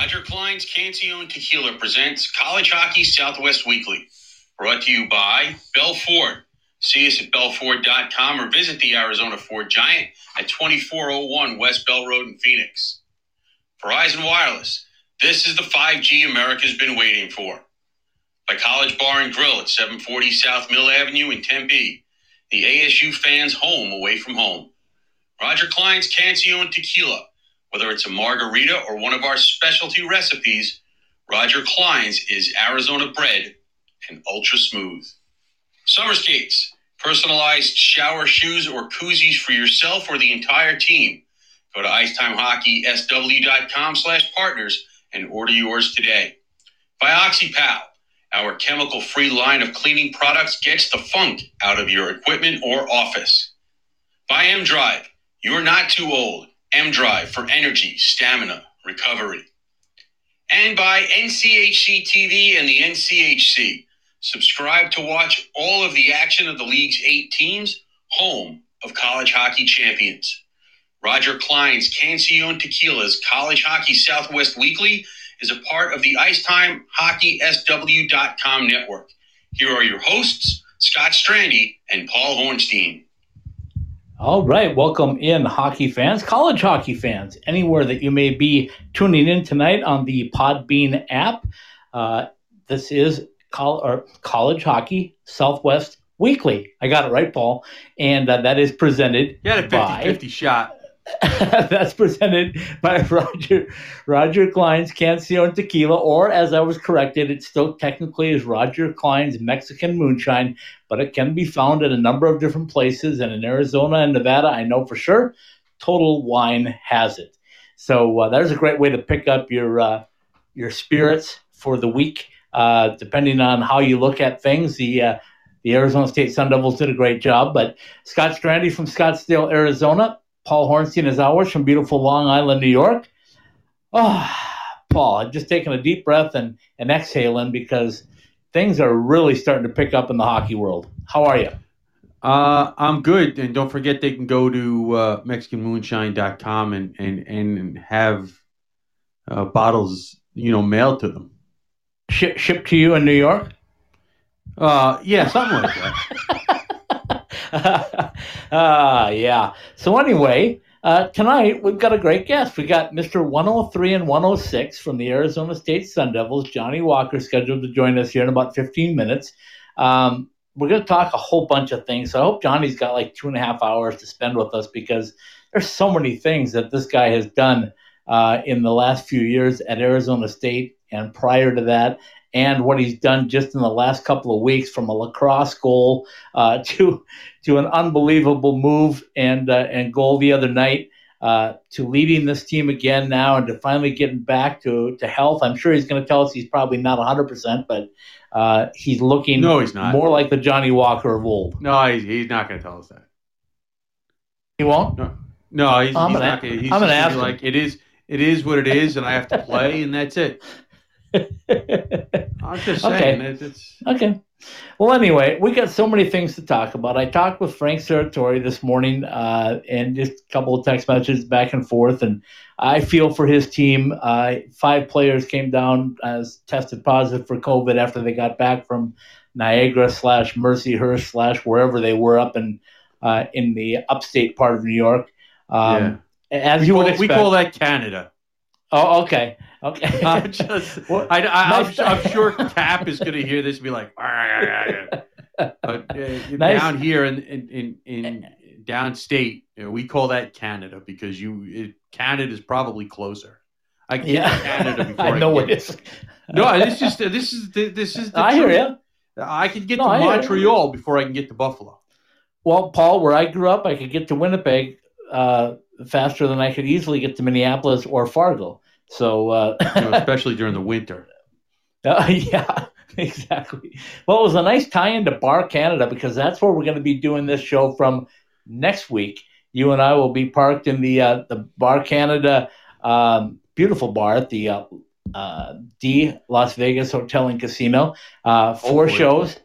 Roger Clyne's Cancion Tequila presents College Hockey Southwest Weekly. Brought to you by Bell Ford. See us at bellford.com or visit the Arizona Ford Giant at 2401 West Bell Road in Phoenix. Verizon Wireless. This is the 5G America's been waiting for. By College Bar and Grill at 740 South Mill Avenue in Tempe. The ASU fans' home away from home. Roger Clyne's Cancion Tequila. Whether it's a margarita or one of our specialty recipes, Roger Clyne's is Arizona bred and ultra smooth. Summer skates, personalized shower shoes or koozies for yourself or the entire team. Go to IcetimeHockeySW.com slash partners and order yours today. By OxyPal, our chemical-free line of cleaning products gets the funk out of your equipment or office. By M-Drive, you're not too old. M-Drive for energy, stamina, recovery. And by NCHC TV and the NCHC. Subscribe to watch all of the action of the league's eight teams, home of college hockey champions. Roger Clyne's Cancion Tequila's College Hockey Southwest Weekly is a part of the IcetimeHockeySW.com network. Here are your hosts, Scott Strandy and Paul Hornstein. All right, welcome in, hockey fans, college hockey fans, anywhere that you may be tuning in tonight on the Podbean app. Uh, this is col- College Hockey Southwest Weekly. I got it right, Paul. And uh, that is presented You had a 50 by 50 shot. that's presented by Roger Roger Clyne's Cancion Tequila, or as I was corrected, it still technically is Roger Clyne's Mexican Moonshine, but it can be found at a number of different places. And in Arizona and Nevada, I know for sure, Total Wine has it. So uh, there's a great way to pick up your uh, your spirits for the week, uh, depending on how you look at things. The uh, the Arizona State Sun Devils did a great job, but Scott Strandy from Scottsdale, Arizona, Paul Hornstein is ours from beautiful Long Island, New York. Oh, Paul, I'm just taking a deep breath and, and exhaling because things are really starting to pick up in the hockey world. How are you? Uh, I'm good. And don't forget, they can go to uh, MexicanMoonshine.com and, and, and have uh, bottles, you know, mailed to them. Ship, shipped to you in New York? Uh, yeah, something like that. Ah, yeah. So anyway, uh, tonight we've got a great guest. We got Mr. 103 and 106 from the Arizona State Sun Devils, Johnny Walker, scheduled to join us here in about 15 minutes. Um, we're going to talk a whole bunch of things. So I hope Johnny's got like two and a half hours to spend with us because there's so many things that this guy has done uh, in the last few years at Arizona State and prior to that, and what he's done just in the last couple of weeks from a lacrosse goal uh, to to an unbelievable move and uh, and goal the other night. Uh, to leading this team again now and to finally getting back to, to health. I'm sure he's going to tell us he's probably not 100%, but uh, he's looking No, he's not. more like the Johnny Walker of old. No, he's, he's not going to tell us that. He won't? No, no he's, I'm he's gonna- not going to. He's I'm gonna ask gonna be like, it is, it is what it is, and I have to play, and that's it. I'm just Okay. saying. It's, it's, Okay. Well, anyway, we got so many things to talk about. I talked with Frank Serratore this morning uh, and just a couple of text messages back and forth. And I feel for his team. Uh, five players came down as tested positive for COVID after they got back from Niagara slash Mercyhurst slash wherever they were up in uh, in the upstate part of New York. Um, As we, you call, would we call that Canada. Oh, okay. Okay. I'm just, I, I, nice- sure Cap is going to hear this and be like, but uh, Nice. down here in in in, in downstate, you know, we call that Canada because you it, Canada is probably closer. I can get to Canada before I, I know can it is. No, this is this is the, this is. The I hear you. I can get No, to I. Montreal before I can get to Buffalo. Well, Paul, where I grew up, I could get to Winnipeg uh, faster than I could easily get to Minneapolis or Fargo. So, uh, You know, especially during the winter. uh, yeah, exactly. Well, it was a nice tie into Bar Canada because that's where we're going to be doing this show from next week. You and I will be parked in the uh, the Bar Canada um, beautiful bar at the uh, uh, D Las Vegas Hotel and Casino. Uh, four Hopefully. shows.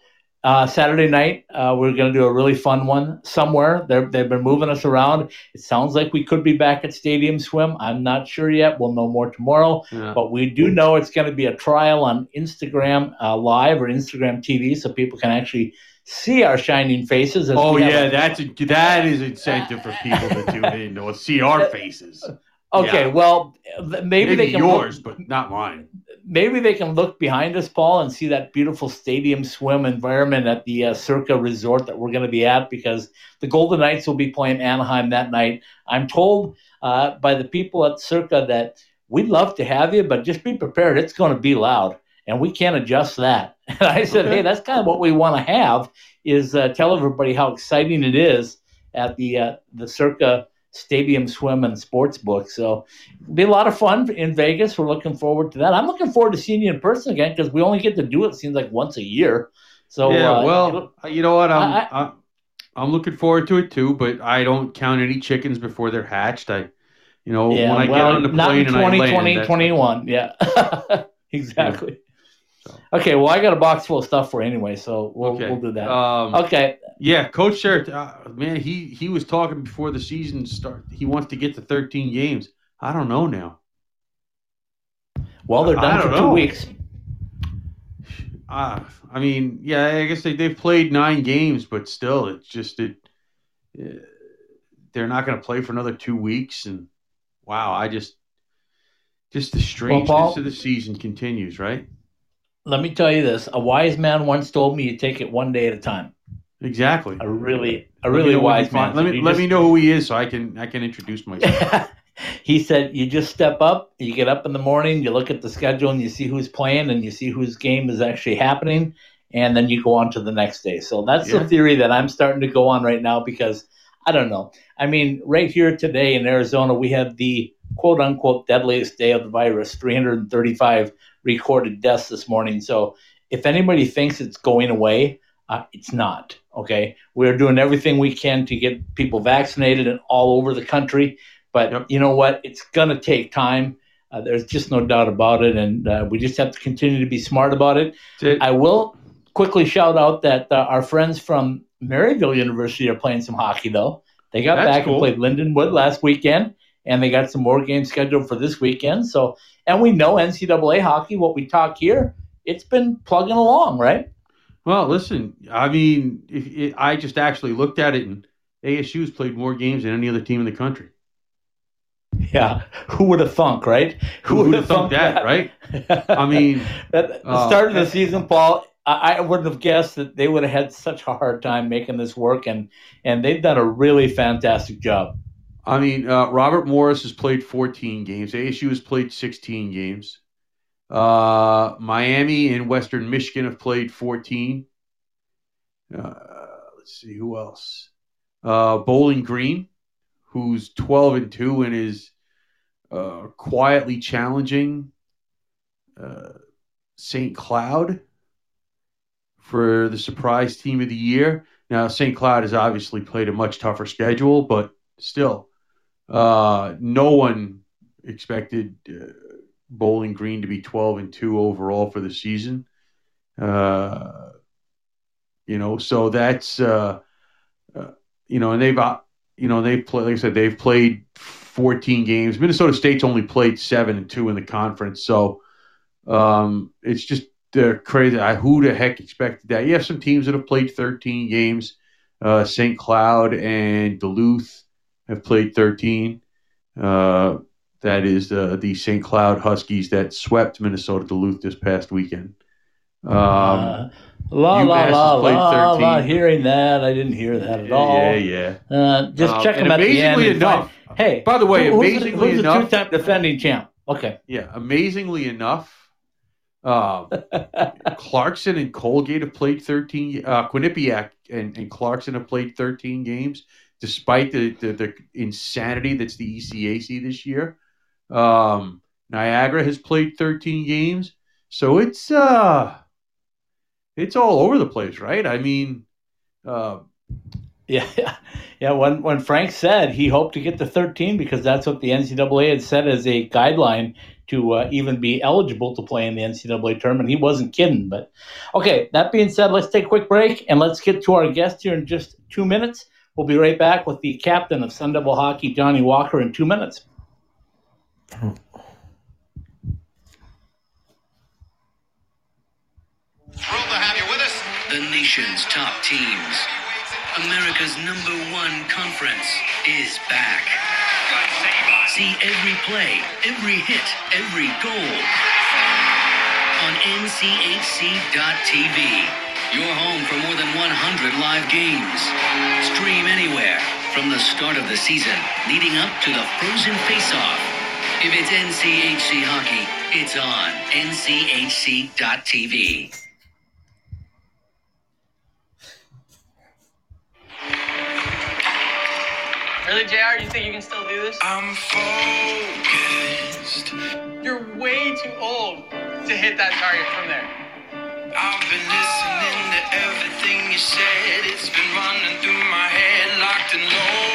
Uh, Saturday night, uh, we're going to do a really fun one somewhere. They're, they've been moving us around. It sounds like we could be back at Stadium Swim. I'm not sure yet. We'll know more tomorrow. Yeah. But we do know it's going to be a trial on Instagram uh, Live or Instagram TV, so people can actually see our shining faces. as Oh yeah, a- that's a, that is incentive for people to tune in to see our faces. okay. yeah. Well, maybe, Maybe, they can yours, Look, but not mine. Maybe they can look behind us, Paul, and see that beautiful stadium swim environment at the uh, Circa Resort that we're going to be at because the Golden Knights will be playing Anaheim that night. I'm told uh, by the people at Circa that we'd love to have you, but just be prepared. It's going to be loud, and we can't adjust that. And I said, Okay. hey, that's kind of what we want to have is uh, tell everybody how exciting it is at the uh, the Circa Stadium Swim and Sports Book. So it'll be a lot of fun in Vegas. We're looking forward to that. I'm looking forward to seeing you in person again because we only get to do it, seems like once a year. So yeah, uh, well, you know what? I'm, I- I, am i am looking forward to it too, but I don't count any chickens before they're hatched. I, you know, yeah, when I well, get on the not plane in and I 2020, land, that's- 21. Yeah, exactly. So. Okay, well, I got a box full of stuff for you anyway, so we'll, Okay. we'll do that. Um, okay, Yeah, Coach Sherritt, uh, man, he he was talking before the season start. He wants to get to 13 games. I don't know now. well, they're done for two know. weeks. Uh, I mean, yeah, I guess they they've played nine games, but still, it's just it. uh, They're not going to play for another two weeks, and wow, I just just the strangeness Paul- of the season continues, right? Let me tell you this: a wise man once told me you take it one day at a time. Exactly. A really, a really know wise man. Let me You let just- me know who he is so I can I can introduce myself. he said you just step up you get up in the morning you look at the schedule and you see who's playing and you see whose game is actually happening and then you go on to the next day so that's Yeah. the theory that i'm starting to go on right now because i don't know i mean right here today in arizona we have the quote unquote deadliest day of the virus 335 recorded deaths this morning so if anybody thinks it's going away uh, it's not okay we're doing everything we can to get people vaccinated and all over the country but Yep. you know what? It's going to take time. Uh, there's just no doubt about it, and uh, we just have to continue to be smart about it. I will quickly shout out that uh, our friends from Maryville University are playing some hockey, though. They got That's back cool. and played Lindenwood last weekend, and they got some more games scheduled for this weekend. So, and we know NCAA hockey. What we talk here, it's been plugging along, right? Well, listen, I mean, if, I just actually looked at it, and ASU's played more games than any other team in the country. Yeah, who would have thunk, right? Who would have thunk that, right? I mean, at the uh, start of the season, Paul, I, I wouldn't have guessed that they would have had such a hard time making this work, and and they've done a really fantastic job. I mean, uh, Robert Morris has played 14 games. ASU has played 16 games. Uh, Miami and Western Michigan have played 14. Uh, let's see who else. Uh, Bowling Green, who's 12 and two and is uh, quietly challenging uh, St. Cloud for the surprise team of the year. Now, St. Cloud has obviously played a much tougher schedule, but still, uh, no one expected uh, Bowling Green to be 12 and 2 overall for the season. Uh, you know, so that's, uh, uh, you know, and they've, uh, you know, they've played, like I said, they've played 14 games. Minnesota State's only played 7 and 2 in the conference. So um, it's just uh, crazy. I, who the heck expected that? You have some teams that have played 13 games. Uh, St. Cloud and Duluth have played 13. Uh, that is uh, the St. Cloud Huskies that swept Minnesota Duluth this past weekend. Um, Uh, la la la la la. Hearing that, I didn't hear that at all. yeah, yeah. Uh, just Um, check them at the end. amazingly and find- enough, hey, by the way, who- who's, amazingly who's enough- the two-time defending champ? Okay. Yeah, amazingly enough, um, Clarkson and Colgate have played 13. Uh, Quinnipiac and, and Clarkson have played 13 games, despite the, the, the insanity that's the ECAC this year. Um, Niagara has played 13 games, so it's uh, it's all over the place, right? I mean, uh, Yeah, yeah, yeah. When when Frank said he hoped to get to 13 because that's what the NCAA had said as a guideline to uh, even be eligible to play in the NCAA tournament. He wasn't kidding. But okay, that being said, let's take a quick break and let's get to our guest here in just two minutes. We'll be right back with the captain of Sun Devil Hockey, Johnny Walker, in two minutes. Thrilled to have you with us. The nation's top teams. America's number one conference is back. See every play, every hit, every goal on NCHC.TV. Your home for more than 100 live games. Stream anywhere from the start of the season leading up to the Frozen Face-Off. If it's NCHC hockey, it's on NCHC.TV. Really, JR? Do you think you can still do this? I'm focused. You're way too old to hit that target from there. I've been listening to everything you said. It's been running through my head, locked and loaded.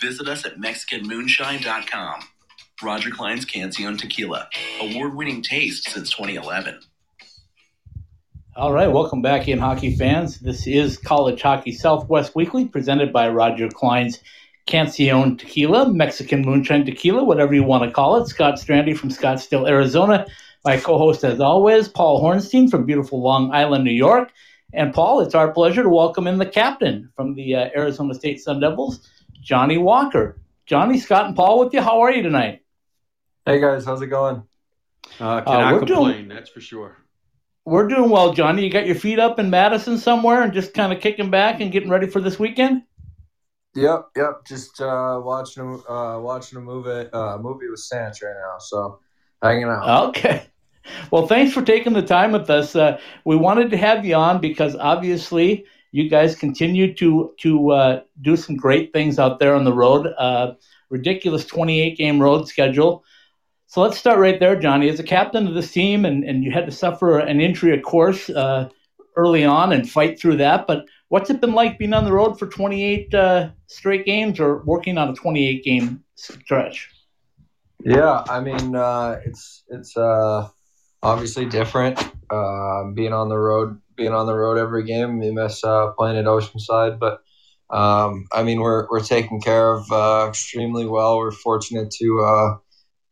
Visit us at MexicanMoonshine.com. Roger Clyne's Cancion Tequila, award winning taste since 2011. All right, welcome back in, hockey fans. This is College Hockey Southwest Weekly, presented by Roger Clyne's Cancion Tequila, Mexican Moonshine Tequila, whatever you want to call it. Scott Strandy from Scottsdale, Arizona. My co host, as always, Paul Hornstein from beautiful Long Island, New York. And Paul, it's our pleasure to welcome in the captain from the uh, Arizona State Sun Devils, Johnny Walker. Johnny, Scott, and Paul with you. How are you tonight? Hey guys, how's it going? Uh, cannot we're complain, doing- that's for sure. We're doing well, Johnny. You got your feet up in Madison somewhere and just kind of kicking back and getting ready for this weekend? Yep, yep. Just uh, watching a uh, watching a movie uh, movie with Stance right now. So hanging out. Okay. Well, thanks for taking the time with us. Uh, we wanted to have you on because obviously you guys continue to to uh, do some great things out there on the road. Uh, ridiculous 28 game road schedule. So let's start right there, Johnny. As a captain of this team, and, and you had to suffer an injury, of course, uh, early on and fight through that. But what's it been like being on the road for 28 uh, straight games or working on a 28 game stretch? Yeah, I mean uh, it's it's uh, obviously different. Uh, being on the road, being on the road every game, We miss uh, playing at Oceanside, but um, I mean we're we're taken care of uh, extremely well. We're fortunate to uh,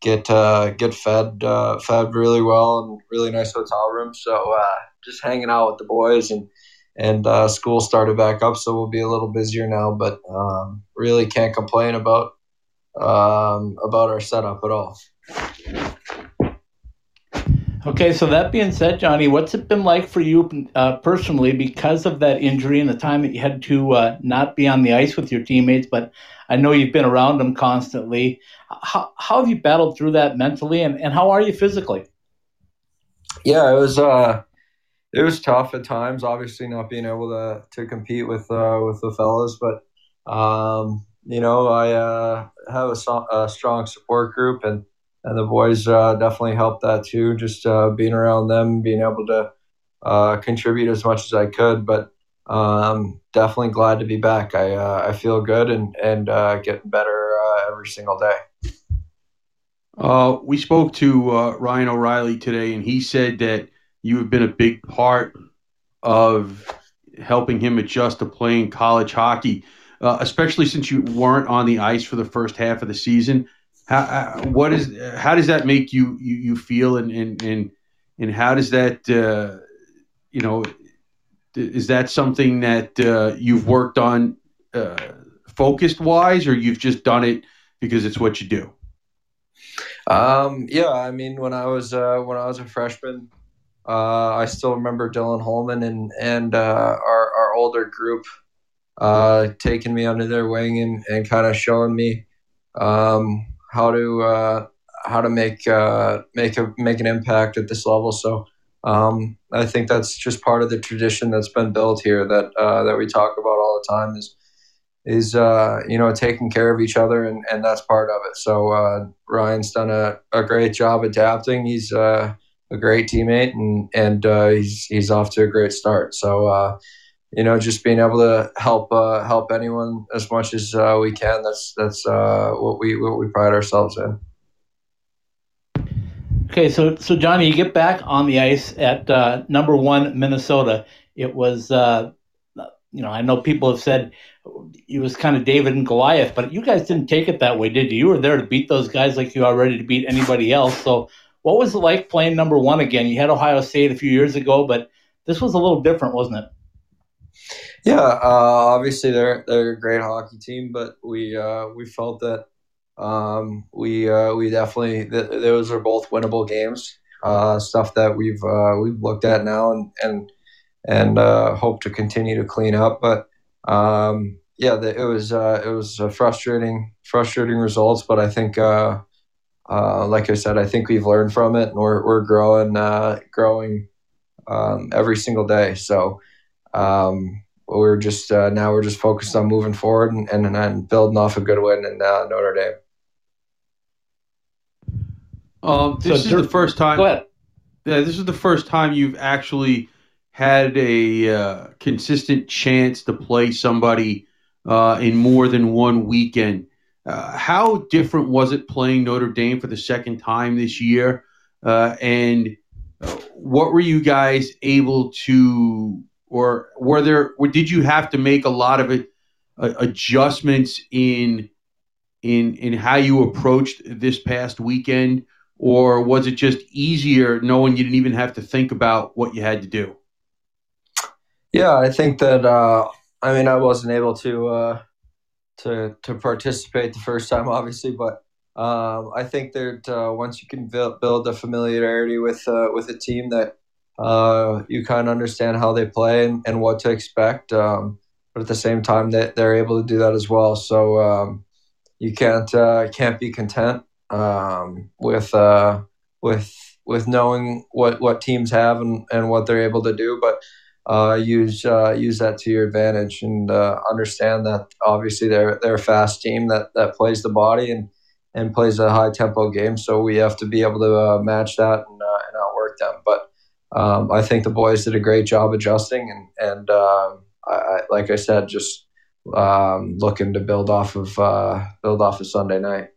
get uh, get fed uh, fed really well and really nice hotel room. So uh, just hanging out with the boys and and uh, school started back up, so we'll be a little busier now. But um, really can't complain about um, about our setup at all. Okay, so that being said, Johnny, what's it been like for you uh, personally because of that injury and the time that you had to uh, not be on the ice with your teammates? But I know you've been around them constantly. How, how have you battled through that mentally, and, and how are you physically? Yeah, it was uh, it was tough at times. Obviously, not being able to to compete with uh, with the fellas, but um, you know, I uh, have a, so- a strong support group, and and the boys uh, definitely helped that too. Just uh, being around them, being able to uh, contribute as much as I could, but um, definitely glad to be back. I uh, I feel good and and uh, getting better uh, every single day. We spoke to Ryan O'Reilly today, and he said that you have been a big part of helping him adjust to playing college hockey, especially since you weren't on the ice for the first half of the season. How, uh, what is how does that make you you, you feel, and, and and and how does that uh, you know, is that something that uh, you've worked on uh, focused wise, or you've just done it because it's what you do? Um, yeah, I mean, when I was uh, when I was a freshman, I still remember Dylan Holman and and our our older group uh, taking me under their wing and, and kind of showing me um, how to uh, how to make uh, make a make an impact at this level. So um, I think that's just part of the tradition that's been built here that uh, that we talk about all the time is is uh, you know taking care of each other and, and that's part of it. So uh, Ryan's done a, a great job adapting. He's uh, a great teammate and and uh, he's he's off to a great start. So uh, you know just being able to help uh, help anyone as much as we can. That's that's what we what we pride ourselves in. Okay, so so Johnny, you get back on the ice at uh, number one Minnesota. It was, uh, you know, I know people have said it was kind of David and Goliath, but you guys didn't take it that way, did you? You were there to beat those guys like you are ready to beat anybody else. So, what was it like playing number one again? You had Ohio State a few years ago, but this was a little different, wasn't it? Yeah, uh, obviously they're they're a great hockey team, but we uh, we felt that um, we uh, we definitely th- those are both winnable games. Uh, stuff that we've uh, we've looked at now and and and uh, hope to continue to clean up. But um, yeah, the, it was it was frustrating frustrating results. But I think, like I said, I think we've learned from it, and we're we're growing growing um, every single day. So. Um, we're just now we're just focused on moving forward and, and, and building off a good win in Notre Dame. Um, this so, is the first time. Go ahead. Yeah, this is the first time you've actually had a uh, consistent chance to play somebody uh, in more than one weekend. Uh, how different was it playing Notre Dame for the second time this year? Uh, and uh, what were you guys able to, or were there, or did you have to make a lot of it, uh, adjustments in in in how you approached this past weekend? or was it just easier knowing you didn't even have to think about what you had to do? Yeah, I think that. Uh, I mean, I wasn't able to uh, to to participate the first time, obviously, but um, I think that uh, once you can build, build a familiarity with uh, with a team that uh, you kind of understand how they play and, and what to expect, um, but at the same time that they're able to do that as well. So um, you can't uh, can't be content um, with uh, with with knowing what, what teams have and, and what they're able to do, but uh, use uh, use that to your advantage and understand that obviously they're they're a fast team that, that plays the body and, and plays a high tempo game. So we have to be able to match that and, and outwork them. But um, I think the boys did a great job adjusting and and um, I, like I said, just um, looking to build off of build off of Sunday night.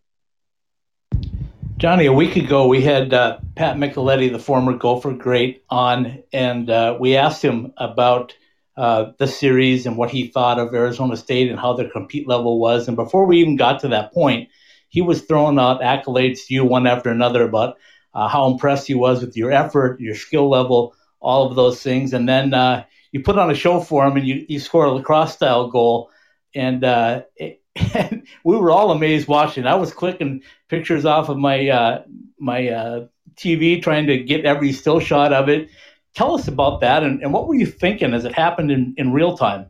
Johnny, a week ago we had uh, Pat Micheletti, the former Gopher great, on, and uh, we asked him about uh, the series and what he thought of Arizona State and how their compete level was. And before we even got to that point, he was throwing out accolades to you one after another about uh, how impressed he was with your effort, your skill level, all of those things. And then uh, you put on a show for him and you, you score a lacrosse style goal. And uh, it, and we were all amazed watching. I was clicking pictures off of my uh, my uh, TV, trying to get every still shot of it. Tell us about that, and, and what were you thinking as it happened in, in real time?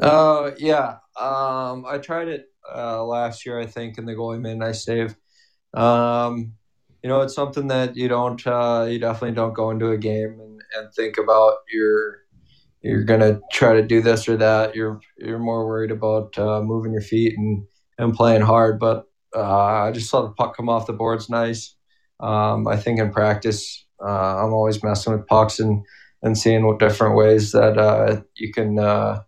Uh, yeah, um, I tried it last year, I think, in the goalie midnight save. Um, you know, it's something that you don't, uh, you definitely don't go into a game and, and think about your you're gonna try to do this or that. You're you're more worried about uh, moving your feet and and playing hard. But uh, I just saw the puck come off the boards nice. Um, I think in practice, uh, I'm always messing with pucks and and seeing what different ways that uh, you can uh,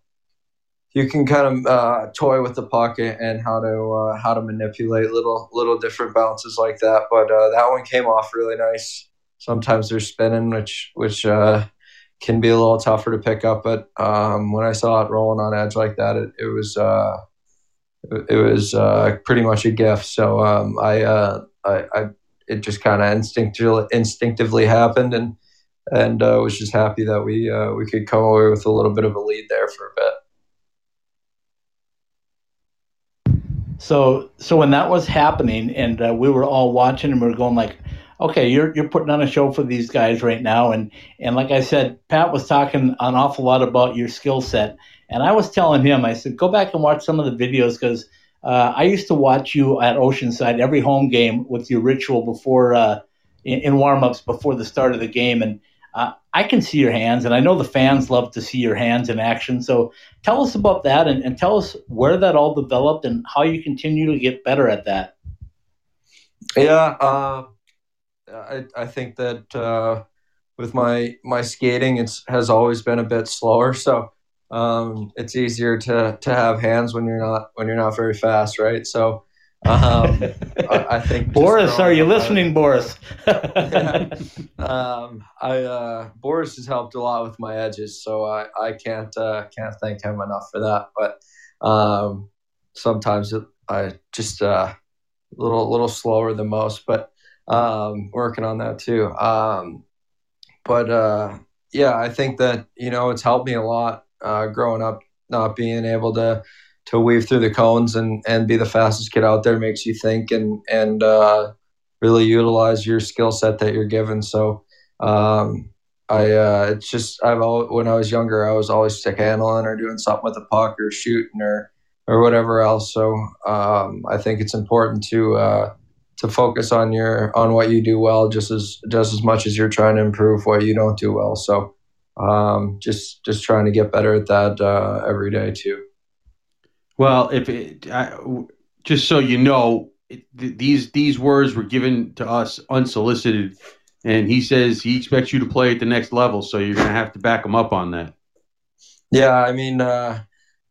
you can kind of uh, toy with the pocket and how to how to manipulate little little different bounces like that. But that one came off really nice. Sometimes they're spinning, which which can be a little tougher to pick up. But um, when I saw it rolling on edge like that, it, it was uh, it, was uh, pretty much a gift. So um, I, uh, I, I, it just kind of instinctively instinctively happened, and and uh, was just happy that we uh, we could come away with a little bit of a lead there for a bit. So, so when that was happening, and uh, we were all watching, and we were going like, "Okay, you're you're putting on a show for these guys right now," and and like I said, Pat was talking an awful lot about your skill set, and I was telling him, I said, "Go back and watch some of the videos because uh, I used to watch you at Oceanside every home game with your ritual before uh, in, in warm-ups before the start of the game, and uh, I can see your hands, and I know the fans love to see your hands in action. So tell us about that, and, and tell us where that all developed and how you continue to get better at that. Yeah, uh, I I think that uh, with my my skating, it's has always been a bit slower. So um, it's easier to to have hands when you're not when you're not very fast, right? So um, I, I think Boris, are you listening, Boris? um, I uh, Boris has helped a lot with my edges, so I, I can't uh, can't thank him enough for that. But um, sometimes it, I just uh, a little little slower than most, but um, working on that too. Um, but uh, yeah, I think that you know it's helped me a lot uh, growing up, not being able to to weave through the cones and and be the fastest kid out there makes you think and and uh, really utilize your skill set that you're given. So um, I uh, it's just I've always, when I was younger I was always stick handling or doing something with the puck or shooting or or whatever else. So um, I think it's important to uh, to focus on your on what you do well just as just as much as you're trying to improve what you don't do well. So um, just just trying to get better at that uh, every day too. Well, if it, I, just so you know, it, th- these these words were given to us unsolicited, and he says he expects you to play at the next level. So you're going to have to back him up on that. Yeah, I mean, uh,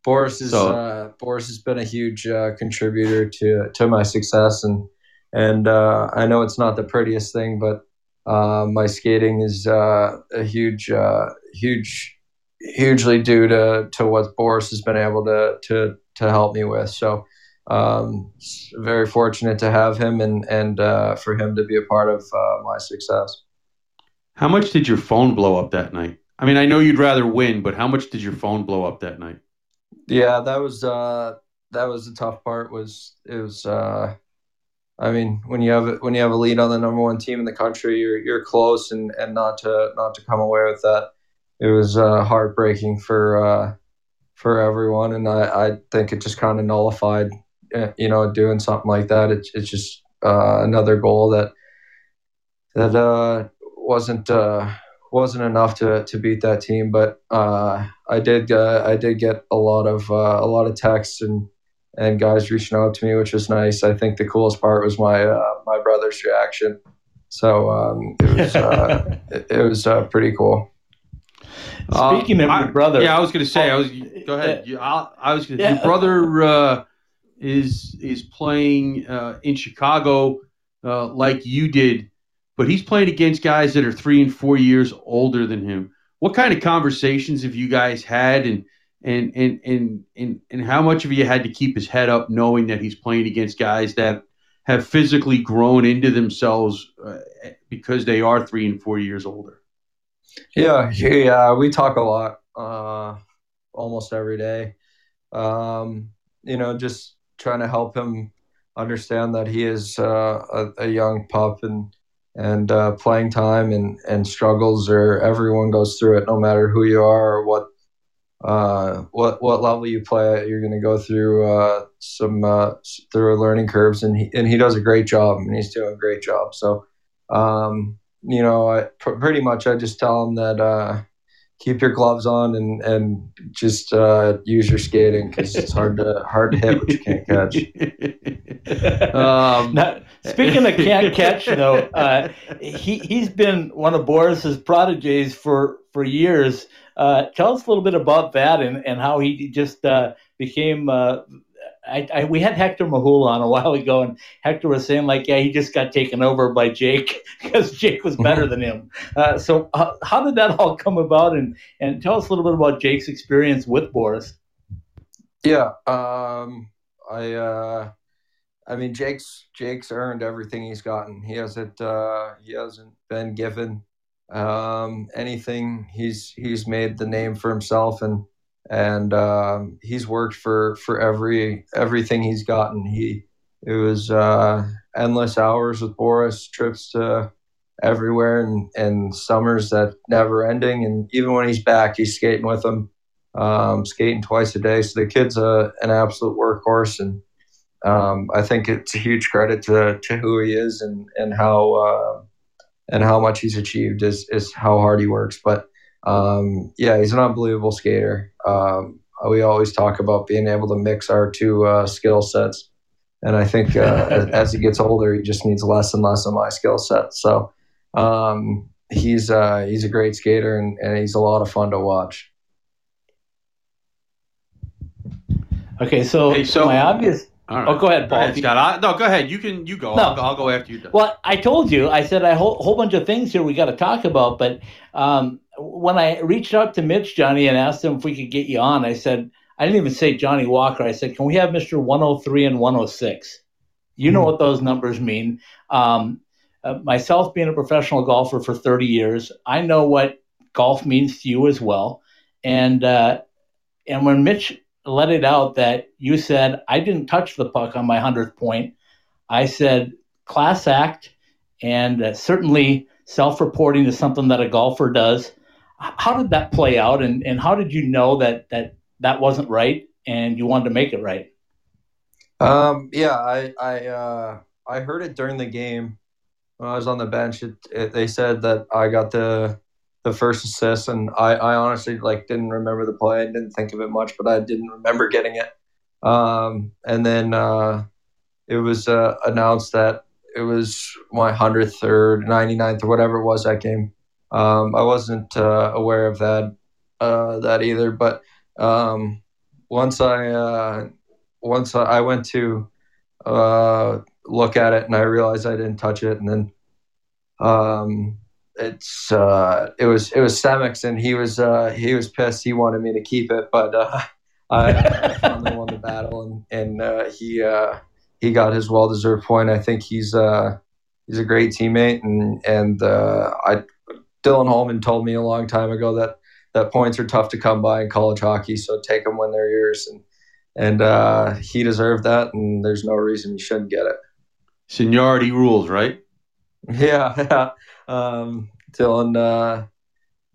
Boris is So- uh, Boris has been a huge uh, contributor to to my success, and and uh, I know it's not the prettiest thing, but uh, my skating is uh, a huge, uh, huge, hugely due to to what Boris has been able to to to help me with. So. Um, very fortunate to have him and and uh, for him to be a part of uh, my success. How much did your phone blow up that night? I mean, I know you'd rather win, but how much did your phone blow up that night? Yeah, that was uh, that was the tough part. Was it was uh, I mean when you have when you have a lead on the number one team in the country, you're you're close, and, and not to not to come away with that, it was uh, heartbreaking for uh, for everyone, and I, I think it just kind of nullified, uh, you know, doing something like that. It's it's just uh, another goal that that uh, wasn't uh, wasn't enough to, to beat that team, but uh, I did uh, I did get a lot of uh, a lot of texts and and guys reaching out to me, which was nice. I think the coolest part was my uh, my brother's reaction. So um, it was uh, it, it was uh, pretty cool. Speaking of Uh, I- your brother, yeah, I was going to say, I was. Oh, Go ahead. You, I, I was. Gonna, Yeah. Your brother uh, is is playing uh, in Chicago uh, like you did, but he's playing against guys that are three and four years older than him. What kind of conversations have you guys had, and and and and and, and how much of you had to keep his head up, knowing that he's playing against guys that have physically grown into themselves uh, because they are three and four years older? Yeah, yeah, we talk a lot, uh, almost every day. Um, you know, just trying to help him understand that he is uh, a, a young pup and and uh, playing time and and struggles or everyone goes through it, no matter who you are or what uh, what what level you play at. You're going to go through uh, some uh, through learning curves, and he and he does a great job, and he's doing a great job. So. Um, you know, I pr- pretty much I just tell them that uh, keep your gloves on and and just uh, use your skating because it's hard to hard to hit what you can't catch. Um, speaking of can't catch, though, uh, he he's been one of Boris's prodigies for for years. Uh, tell us a little bit about that and, and how he just uh, became. I, I, we had Hector Mahula on a while ago, and Hector was saying like, yeah, he just got taken over by Jake because Jake was better than him. Uh, so uh, how did that all come about? And and tell us a little bit about Jake's experience with Boris. Yeah, um, I uh, I mean Jake's Jake's earned everything he's gotten. He hasn't uh, he hasn't been given um, anything. He's he's made the name for himself, and and um, he's worked for for every everything he's gotten. He it was uh, endless hours with Boris, trips to everywhere, and and summers that never ending. And even when he's back, he's skating with them, um, skating twice a day. So the kid's a, an absolute workhorse, and um, I think it's a huge credit to to who he is and and how. Uh, and how much he's achieved is is how hard he works. But um, yeah, he's an unbelievable skater. Um, we always talk about being able to mix our two uh, skill sets, and I think uh, as, as, he gets older, he just needs less and less of my skill set. So um, he's uh, he's a great skater, and, and he's a lot of fun to watch. Okay, so, Hey, so- my obvious. All right. Oh, go ahead, Go Paul. ahead, Scott. I, no, go ahead. You can you go. No. I'll, go- I'll go after you. done. Well, I told you, I said a whole, whole bunch of things here we got to talk about. But um, when I reached out to Mitch, Johnny, and asked him if we could get you on, I said, I didn't even say Johnny Walker. I said, can we have Mr. 103 and 106? You know what those numbers mean. Um, uh, myself being a professional golfer for 30 years, I know what golf means to you as well. And uh, and when Mitch let it out that you said I didn't touch the puck on my hundredth point, I said class act, and uh, certainly self-reporting is something that a golfer does. How did that play out, and, and how did you know that that that wasn't right, and you wanted to make it right? Um, yeah, I I uh, I heard it during the game when I was on the bench. It, it, they said that I got the the first assist, and I, I honestly like didn't remember the play. I didn't think of it much, but I didn't remember getting it. Um, and then uh, it was uh, announced that it was my hundredth or 99th or whatever it was that game. Um, I wasn't uh, aware of that uh, that either, but um, once I uh, once I went to uh, look at it and I realized I didn't touch it, and then um, it's uh, it was it was Stemix, and he was uh, he was pissed. He wanted me to keep it, but I, finally won the battle, and and he he got his well deserved point. I think he's he's a great teammate, and and uh, I Dylan Holman told me a long time ago that that points are tough to come by in college hockey, so take them when they're yours, and and uh, he deserved that, and there's no reason he shouldn't get it. Seniority rules, right? Yeah, yeah. Um, Dylan, uh,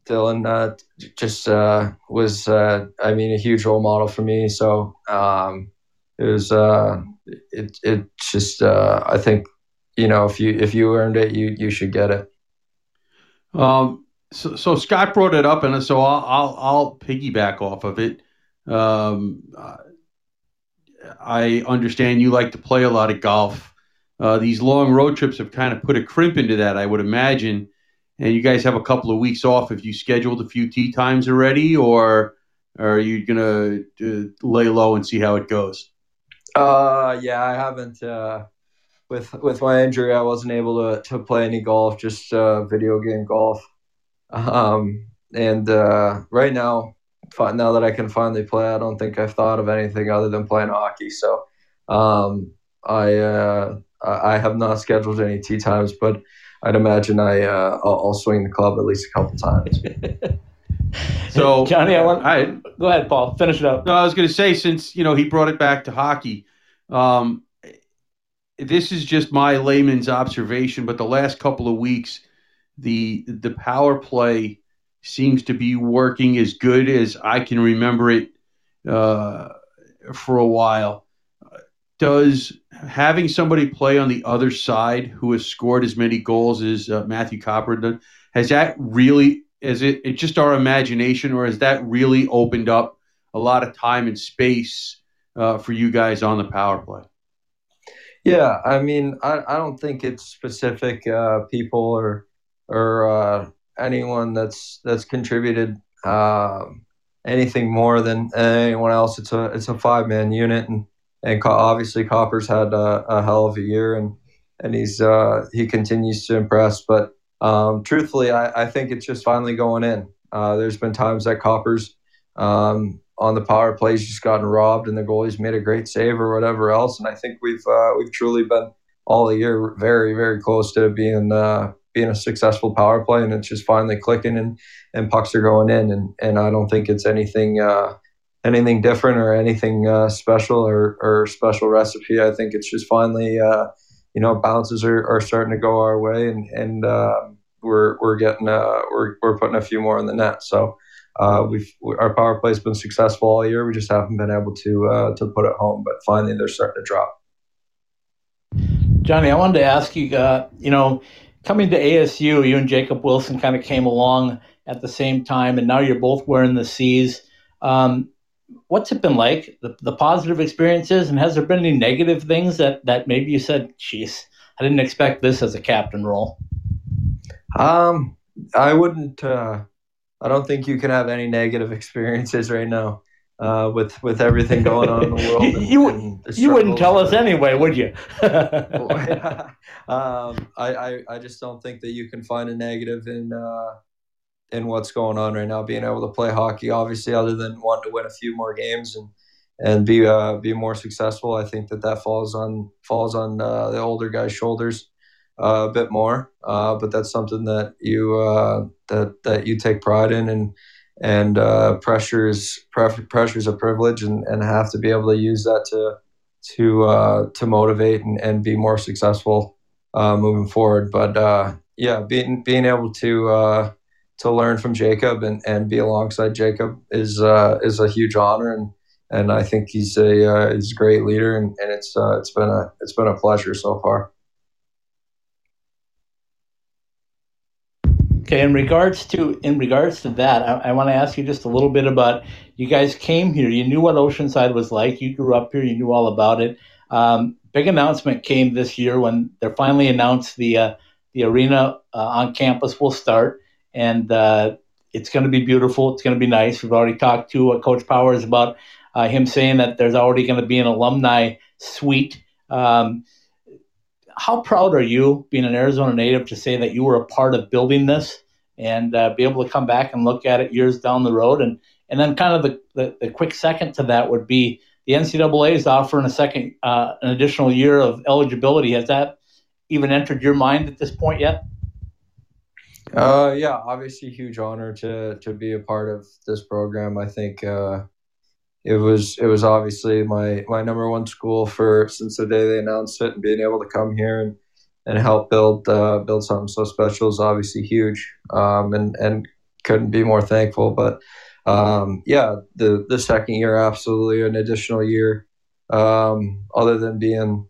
Dylan uh, just uh, was, uh, I mean, a huge role model for me. So um, it was, uh, it, it just, uh, I think, you know, if you if you earned it, you you should get it. Um, so, so Scott brought it up, and so I'll I'll, I'll piggyback off of it. Um, I understand you like to play a lot of golf. Uh, these long road trips have kind of put a crimp into that, I would imagine. And you guys have a couple of weeks off. Have you scheduled a few tee times already, or are you gonna uh, lay low and see how it goes? Uh, yeah, I haven't. Uh, with with my injury, I wasn't able to to play any golf, just uh, video game golf. Um, and uh, right now, now that I can finally play, I don't think I've thought of anything other than playing hockey. So, um, I uh, I I have not scheduled any tee times, but I'd imagine I uh, I'll, I'll swing the club at least a couple times. So, Johnny, I want. all right. Go ahead, Paul. Finish it up. No, I was going to say since you know he brought it back to hockey, um, this is just my layman's observation. But the last couple of weeks, the the power play seems to be working as good as I can remember it uh, for a while. Does having somebody play on the other side who has scored as many goals as uh, Matthew Kopperud has that really is it, it just our imagination or has that really opened up a lot of time and space uh, for you guys on the power play. Yeah, I mean, I, I don't think it's specific uh, people or or uh, anyone that's that's contributed um, anything more than anyone else. It's a it's a five man unit, and and obviously Copper's had a, a hell of a year, and and he's uh, he continues to impress. But um, truthfully, I, I think it's just finally going in. Uh, there's been times that Copper's um, on the power plays just gotten robbed, and the goalie's made a great save or whatever else. And I think we've uh, we've truly been all year very very close to being uh, being a successful power play, and it's just finally clicking and and pucks are going in, and and I don't think it's anything. Uh, anything different or anything uh, special or, or special recipe. I think it's just finally, uh, you know, bounces are, are starting to go our way, and and uh, we're we're getting uh, we're we're putting a few more in the net. So uh, we've our power play's been successful all year. We just haven't been able to uh, to put it home, but finally they're starting to drop. Johnny, I wanted to ask you, uh, you know, coming to ASU, you and Jacob Wilson kind of came along at the same time, and now you're both wearing the C's. Um, what's it been like, the, the positive experiences, and has there been any negative things that, that maybe you said, geez, I didn't expect this as a captain role? Um, I wouldn't. Uh, I don't think you can have any negative experiences right now uh, with with everything going on in the world. And, you, and the you wouldn't tell us anyway, would you? um, I, I, I just don't think that you can find a negative in uh, in what's going on right now. Being able to play hockey, obviously, other than wanting to win a few more games and and be uh, be more successful, I think that that falls on falls on uh, the older guys' shoulders a bit more. Uh, but that's something that you uh, that that you take pride in, and and uh, pressure is pressure is a privilege, and, and have to be able to use that to to uh, to motivate and, and be more successful uh, moving forward. But yeah, being being able to to learn from Jacob and, and be alongside Jacob is is a huge honor and. And I think he's a he's a great leader, and, and it's it's been a it's been a pleasure so far. Okay, in regards to in regards to that, I, I want to ask you just a little bit about you guys came here. You knew what Oceanside was like. You grew up here. You knew all about it. Um, big announcement came this year when they finally announced the uh, the arena uh, on campus will start, and uh, it's going to be beautiful. It's going to be nice. We've already talked to uh, Coach Powers about uh, him saying that there's already going to be an alumni suite. Um, how proud are you, being an Arizona native, to say that you were a part of building this and uh, be able to come back and look at it years down the road? And and then kind of the, the, the quick second to that would be the NCAA is offering a second, uh, an additional year of eligibility. Has that even entered your mind at this point yet? Uh, yeah, obviously, huge honor to to be a part of this program. I think uh, it was it was obviously my my number one school for since the day they announced it and being able to come here and and help build uh, build something so special is obviously huge. Um, and and couldn't be more thankful but um, yeah the the second year absolutely an additional year. Um, other than being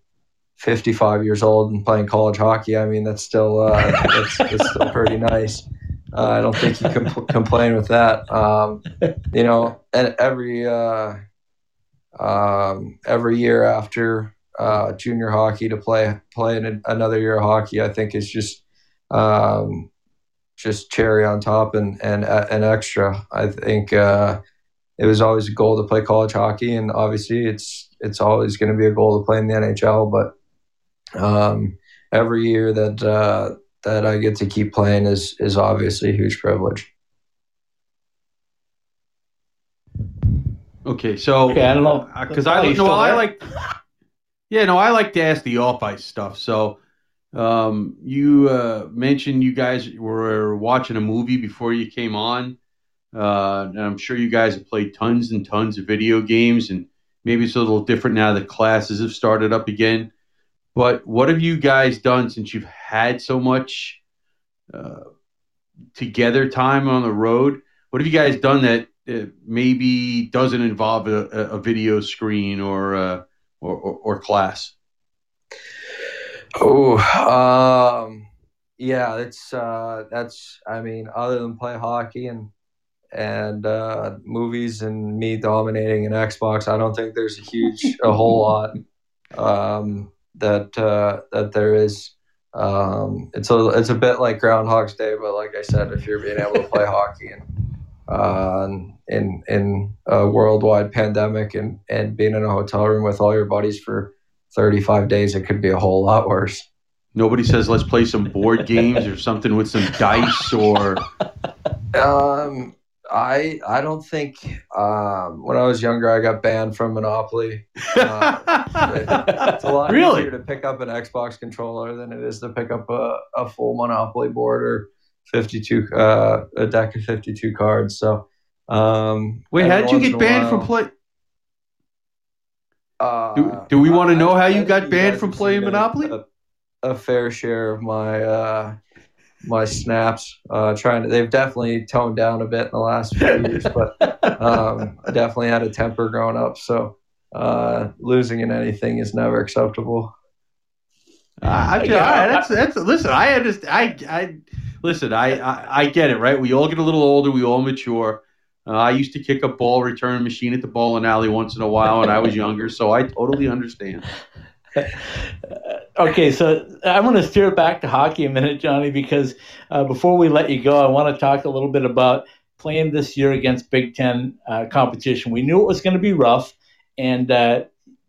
55 years old and playing college hockey I mean that's still uh, that's, still pretty nice uh, I don't think you can complain with that. Um, you know, and every uh, um, every year after uh, junior hockey to play play in another year of hockey, I think is just um, just cherry on top and and an extra. I think uh, it was always a goal to play college hockey, and obviously it's it's always going to be a goal to play in the NHL. But um, every year that uh, that I get to keep playing is is obviously a huge privilege. Okay, so okay, I don't know because uh, I know I like. Yeah, no, I like to ask the off ice stuff. So, um, you uh, mentioned you guys were watching a movie before you came on. Uh, and I'm sure you guys have played tons and tons of video games, and maybe it's a little different now that classes have started up again. But what have you guys done since you've had so much uh, together time on the road? What have you guys done that uh, maybe doesn't involve a, a video screen or, uh, or, or, or class? Oh, um, yeah, it's uh, that's. I mean, other than play hockey and and uh, movies and me dominating an Xbox, I don't think there's a huge a whole lot. Um, that uh, that there is. Um, it's a it's a bit like Groundhog's Day, but like I said, if you're being able to play hockey and uh, in in a worldwide pandemic and and being in a hotel room with all your buddies for 35 days, it could be a whole lot worse. Nobody says let's play some board games or something with some dice or. Um, I I don't think um, when I was younger I got banned from Monopoly. Uh, it's a lot Really? easier to pick up an Xbox controller than it is to pick up a, a full Monopoly board or 52 uh, a deck of 52 cards. So um, Wait, how did you get banned from play? Uh, Do- do we wanna know I- how you got banned from playing Monopoly? A, a fair share of my uh, my snaps. Uh, trying to, they've definitely toned down a bit in the last few years, but um, I definitely had a temper growing up. So uh, losing in anything is never acceptable. I, I, Yeah, I- I- that's that's listen. I understand. I I listen. I, I I get it. Right. We all get a little older. We all mature. Uh, I used to kick a ball return machine at the bowling alley once in a while when I was younger, so I totally understand. okay, so I'm going to steer back to hockey a minute, Johnny, because uh, before we let you go, I want to talk a little bit about playing this year against Big Ten uh, competition. We knew it was going to be rough, and uh,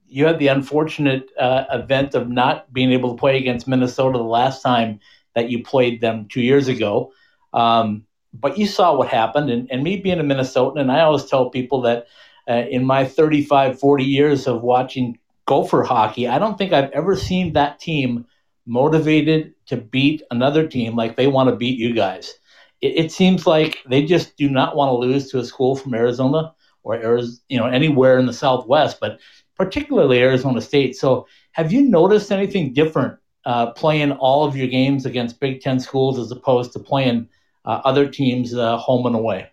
you had the unfortunate uh, event of not being able to play against Minnesota the last time that you played them two years ago. Um, but you saw what happened, and, and me being a Minnesotan, and I always tell people that uh, in my 35, 40 years of watching Gopher hockey, I don't think I've ever seen that team motivated to beat another team like they want to beat you guys. It, it seems like they just do not want to lose to a school from Arizona or Arizona, you know anywhere in the Southwest, but particularly Arizona State. So, have you noticed anything different uh, playing all of your games against Big Ten schools as opposed to playing uh, other teams uh, home and away?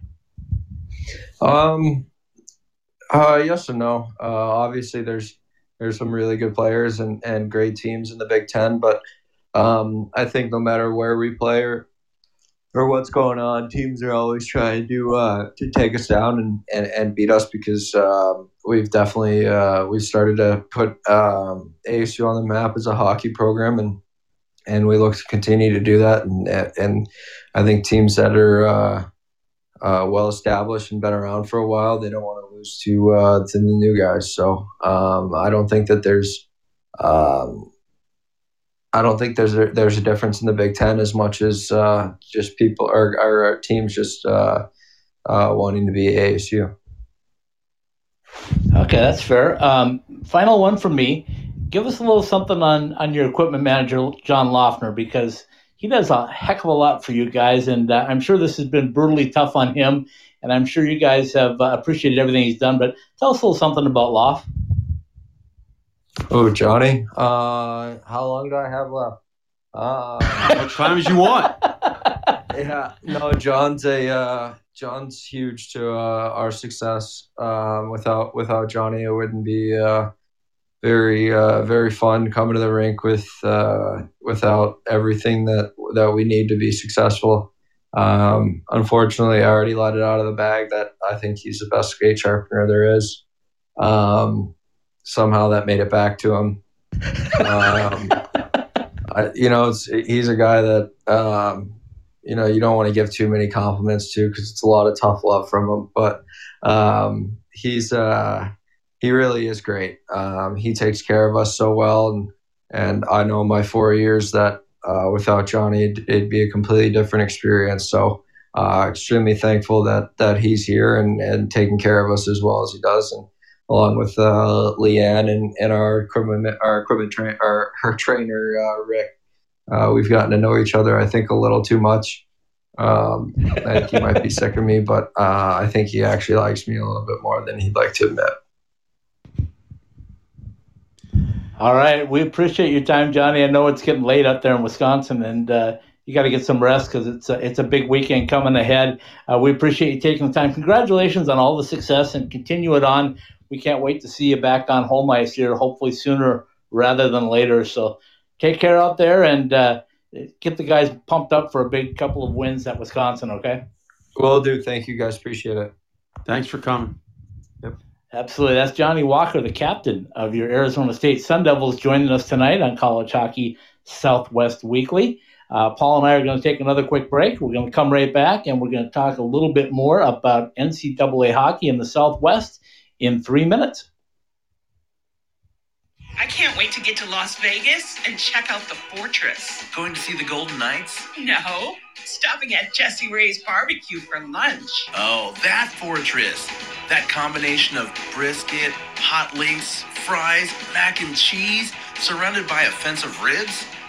Um, uh, yes and no. Uh, obviously, there's there's some really good players and, and great teams in the Big Ten, but um, I think no matter where we play or or what's going on, teams are always trying to uh, to take us down and, and, and beat us because um, we've definitely uh, we've started to put um, ASU on the map as a hockey program and and we look to continue to do that. And and I think teams that are uh, uh, well established and been around for a while. They don't want to lose to uh, to the new guys. So um, I don't think that there's um, I don't think there's a, there's a difference in the Big Ten as much as uh, just people or, or teams just uh, uh, wanting to be ASU. Okay, that's fair. Um, final one from me. Give us a little something on on your equipment manager, John Loeffner, because he does a heck of a lot for you guys, and uh, I'm sure this has been brutally tough on him. And I'm sure you guys have uh, appreciated everything he's done. But tell us a little something about Loff. Oh, Johnny, uh, how long do I have left? Uh, As much time as you want. yeah, no, John's a uh, John's huge to uh, our success. Um, without without Johnny, it wouldn't be uh, very uh, very fun coming to the rink with uh, without everything that that we need to be successful. Um, unfortunately, I already let it out of the bag that I think he's the best skate sharpener there is. Um, somehow that made it back to him. Um, I, you know, he's a guy that um, you know you don't want to give too many compliments to because it's a lot of tough love from him. But um, he's uh, he really is great. Um, he takes care of us so well, and and I know my four years that uh, without Johnny, it'd, it'd be a completely different experience. So. Uh, extremely thankful that that he's here and, and taking care of us as well as he does, and along with uh, Leanne and, and our equipment our equipment train our her trainer uh, Rick. Uh, we've gotten to know each other, I think, a little too much. Um, I think he might be sick of me, but uh, I think he actually likes me a little bit more than he'd like to admit. All right, we appreciate your time, Johnny. I know it's getting late up there in Wisconsin, and uh, you got to get some rest because it's a, it's a big weekend coming ahead. Uh, we appreciate you taking the time. Congratulations on all the success and continue it on. We can't wait to see you back on home ice here, hopefully sooner rather than later. So take care out there and uh, get the guys pumped up for a big couple of wins at Wisconsin. Okay. Will do. Thank you, guys. Appreciate it. Thanks for coming. Absolutely. That's Johnny Walker, the captain of your Arizona State Sun Devils, joining us tonight on College Hockey Southwest Weekly. Uh, Paul and I are going to take another quick break. We're going to come right back and we're going to talk a little bit more about NCAA hockey in the Southwest in three minutes. I can't wait to get to Las Vegas and check out the fortress. Going to see the Golden Knights? No, stopping at Jesse Ray's barbecue for lunch. Oh, that fortress. That combination of brisket, hot links, fries, mac and cheese, surrounded by a fence of ribs?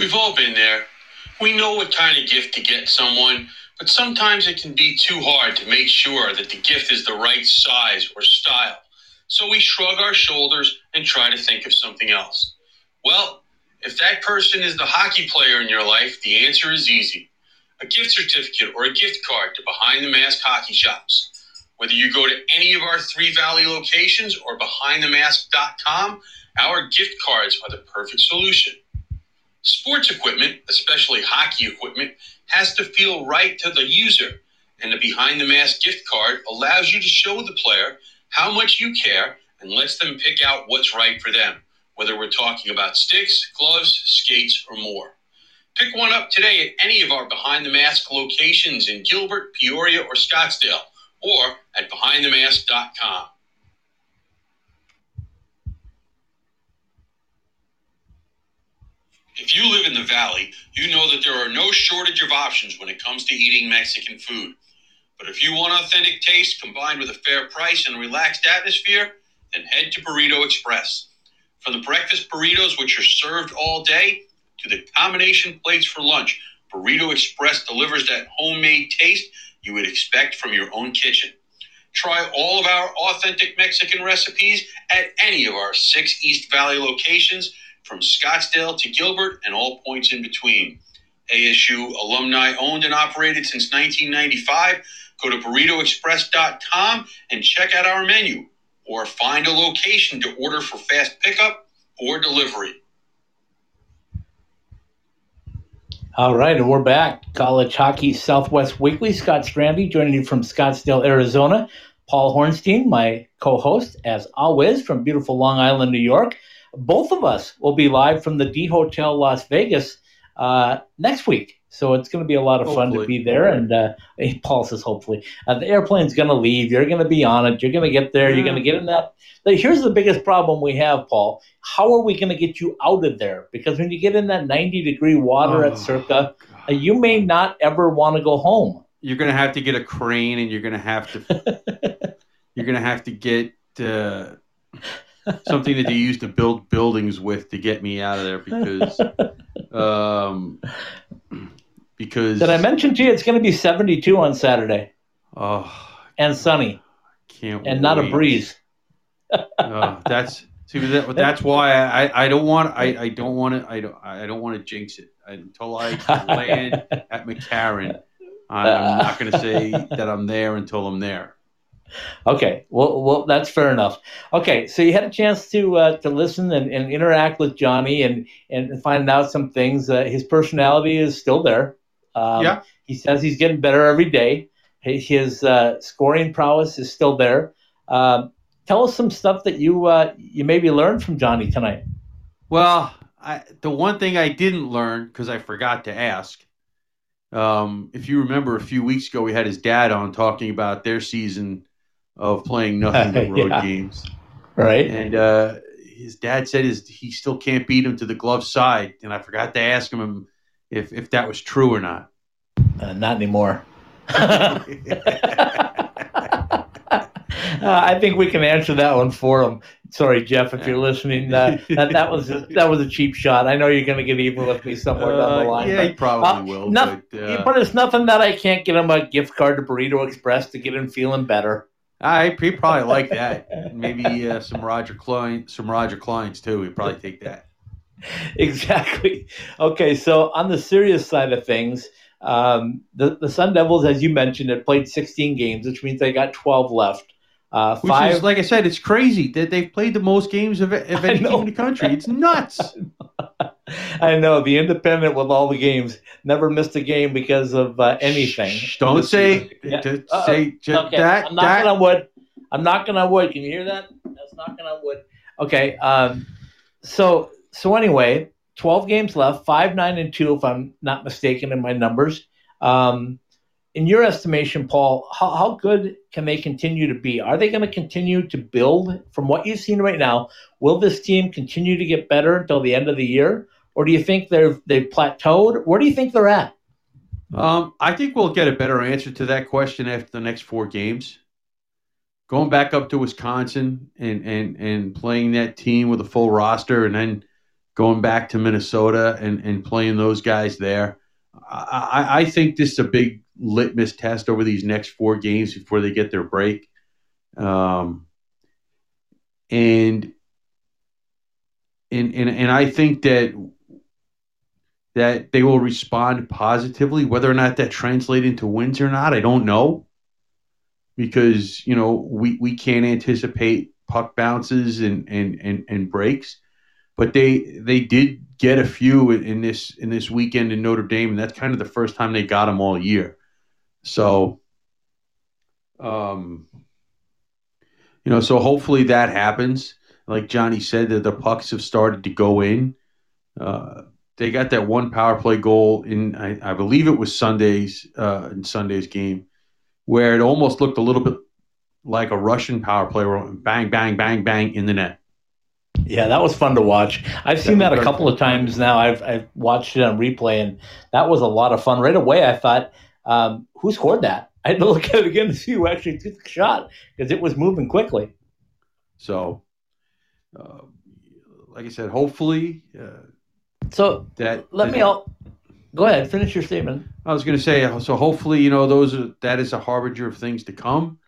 We've all been there. We know what kind of gift to get someone, but sometimes it can be too hard to make sure that the gift is the right size or style. So we shrug our shoulders and try to think of something else. Well, if that person is the hockey player in your life, the answer is easy. A gift certificate or a gift card to Behind the Mask hockey shops. Whether you go to any of our Three Valley locations or behindthemask.com, our gift cards are the perfect solution. Sports equipment, especially hockey equipment, has to feel right to the user, and the Behind the Mask gift card allows you to show the player how much you care and lets them pick out what's right for them, whether we're talking about sticks, gloves, skates, or more. Pick one up today at any of our Behind the Mask locations in Gilbert, Peoria, or Scottsdale, or at behindthemask.com. If you live in the valley, you know that there are no shortage of options when it comes to eating Mexican food. But if you want authentic taste combined with a fair price and a relaxed atmosphere, then head to Burrito Express. From the breakfast burritos, which are served all day, to the combination plates for lunch, Burrito Express delivers that homemade taste you would expect from your own kitchen. Try all of our authentic Mexican recipes at any of our six East Valley locations, from Scottsdale to Gilbert and all points in between. ASU alumni owned and operated since 1995. Go to burritoexpress.com and check out our menu or find a location to order for fast pickup or delivery. All right, and we're back. College Hockey Southwest Weekly. Scott Strandy joining you from Scottsdale, Arizona. Paul Hornstein, my co host, as always, from beautiful Long Island, New York. Both of us will be live from the D Hotel Las Vegas uh, next week. So it's going to be a lot of fun to be there. And uh, Paul says, hopefully. Uh, the airplane's going to leave. You're going to be on it. You're going to get there. You're going to get in that. But here's the biggest problem we have, Paul. How are we going to get you out of there? Because when you get in that 90 degree water Oh, at Circa, uh, you may not ever want to go home. You're gonna have to get a crane, and you're gonna have to you're gonna have to get uh, something that they use to build buildings with to get me out of there because um because Did I mention to you it's going to be 72 on Saturday oh and sunny can't and not a breeze? Oh, that's see that, that's why I, I don't want I, I don't want to I don't I don't want to jinx it until I land at McCarran. I'm not going to say that I'm there until I'm there. Okay, well, well, that's fair enough. Okay, so you had a chance to uh, to listen and, and interact with Johnny and and find out some things. Uh, his personality is still there. Um, Yeah. He says he's getting better every day. His, his uh, scoring prowess is still there. Um, tell us some stuff that you uh, you maybe learned from Johnny tonight. Well, I, the one thing I didn't learn because I forgot to ask. Um, if you remember, a few weeks ago we had his dad on talking about their season of playing nothing but road Yeah. games, Right? and uh, his dad said his, he still can't beat him to the glove side, and I forgot to ask him if if that was true or not. Uh, not anymore. Uh, I think we can answer that one for him. Sorry, Jeff, if you're listening. Uh, that, that was a, that was a cheap shot. I know you're going to get even with me somewhere down the Uh, line. yeah, he but, probably uh, will. but, uh, but it's nothing that I can't get him a gift card to Burrito Express to get him feeling better. I he probably like that. Maybe uh, some Roger Clyne, some Roger Clyne's too. He'd probably take that. exactly. Okay, so on the serious side of things, Um, the the Sun Devils, as you mentioned, had played 16 games, which means they got 12 left. Uh, Which five. is, like I said, it's crazy that they've played the most games of, of any team in the country. It's nuts. I know the Independent with all the games never missed a game because of uh, anything. Shh, don't say Yeah. to say Okay, that. I'm knocking that on wood. I'm knocking on wood. Can you hear that? That's knocking on wood. Okay. Um, so so anyway, 12 games left, five, nine, and two, if I'm not mistaken in my numbers. Um, in your estimation, Paul, how, how good can they continue to be? Are they going to continue to build from what you've seen right now? Will this team continue to get better until the end of the year, or do you think they've they've plateaued? Where do you think they're at? Um, I think we'll get a better answer to that question after the next four games. Going back up to Wisconsin and and and playing that team with a full roster, and then going back to Minnesota and and playing those guys there. I, I, I think this is a big litmus test over these next four games before they get their break. Um, and and and and I think that that they will respond positively. Whether or not that translates into wins or not, I don't know. Because, you know, we, we can't anticipate puck bounces and, and, and, and breaks. But they they did get a few in this in this weekend in Notre Dame, and that's kind of the first time they got them all year. So um you know, so hopefully that happens. Like Johnny said, that the pucks have started to go in. Uh, they got that one power play goal in, I, I believe it was Sunday's uh, in Sunday's game, where it almost looked a little bit like a Russian power play, where bang, bang, bang, bang in the net. Yeah, that was fun to watch. I've seen That that a couple of times now. I've I've watched it on replay, and that was a lot of fun. Right away, I thought, um, who scored that? I had to look at it again to see who actually took the shot because it was moving quickly. So, uh, like I said, hopefully uh, So that let me all go ahead, finish your statement. I was going to say, so hopefully, you know, those are that is a harbinger of things to come,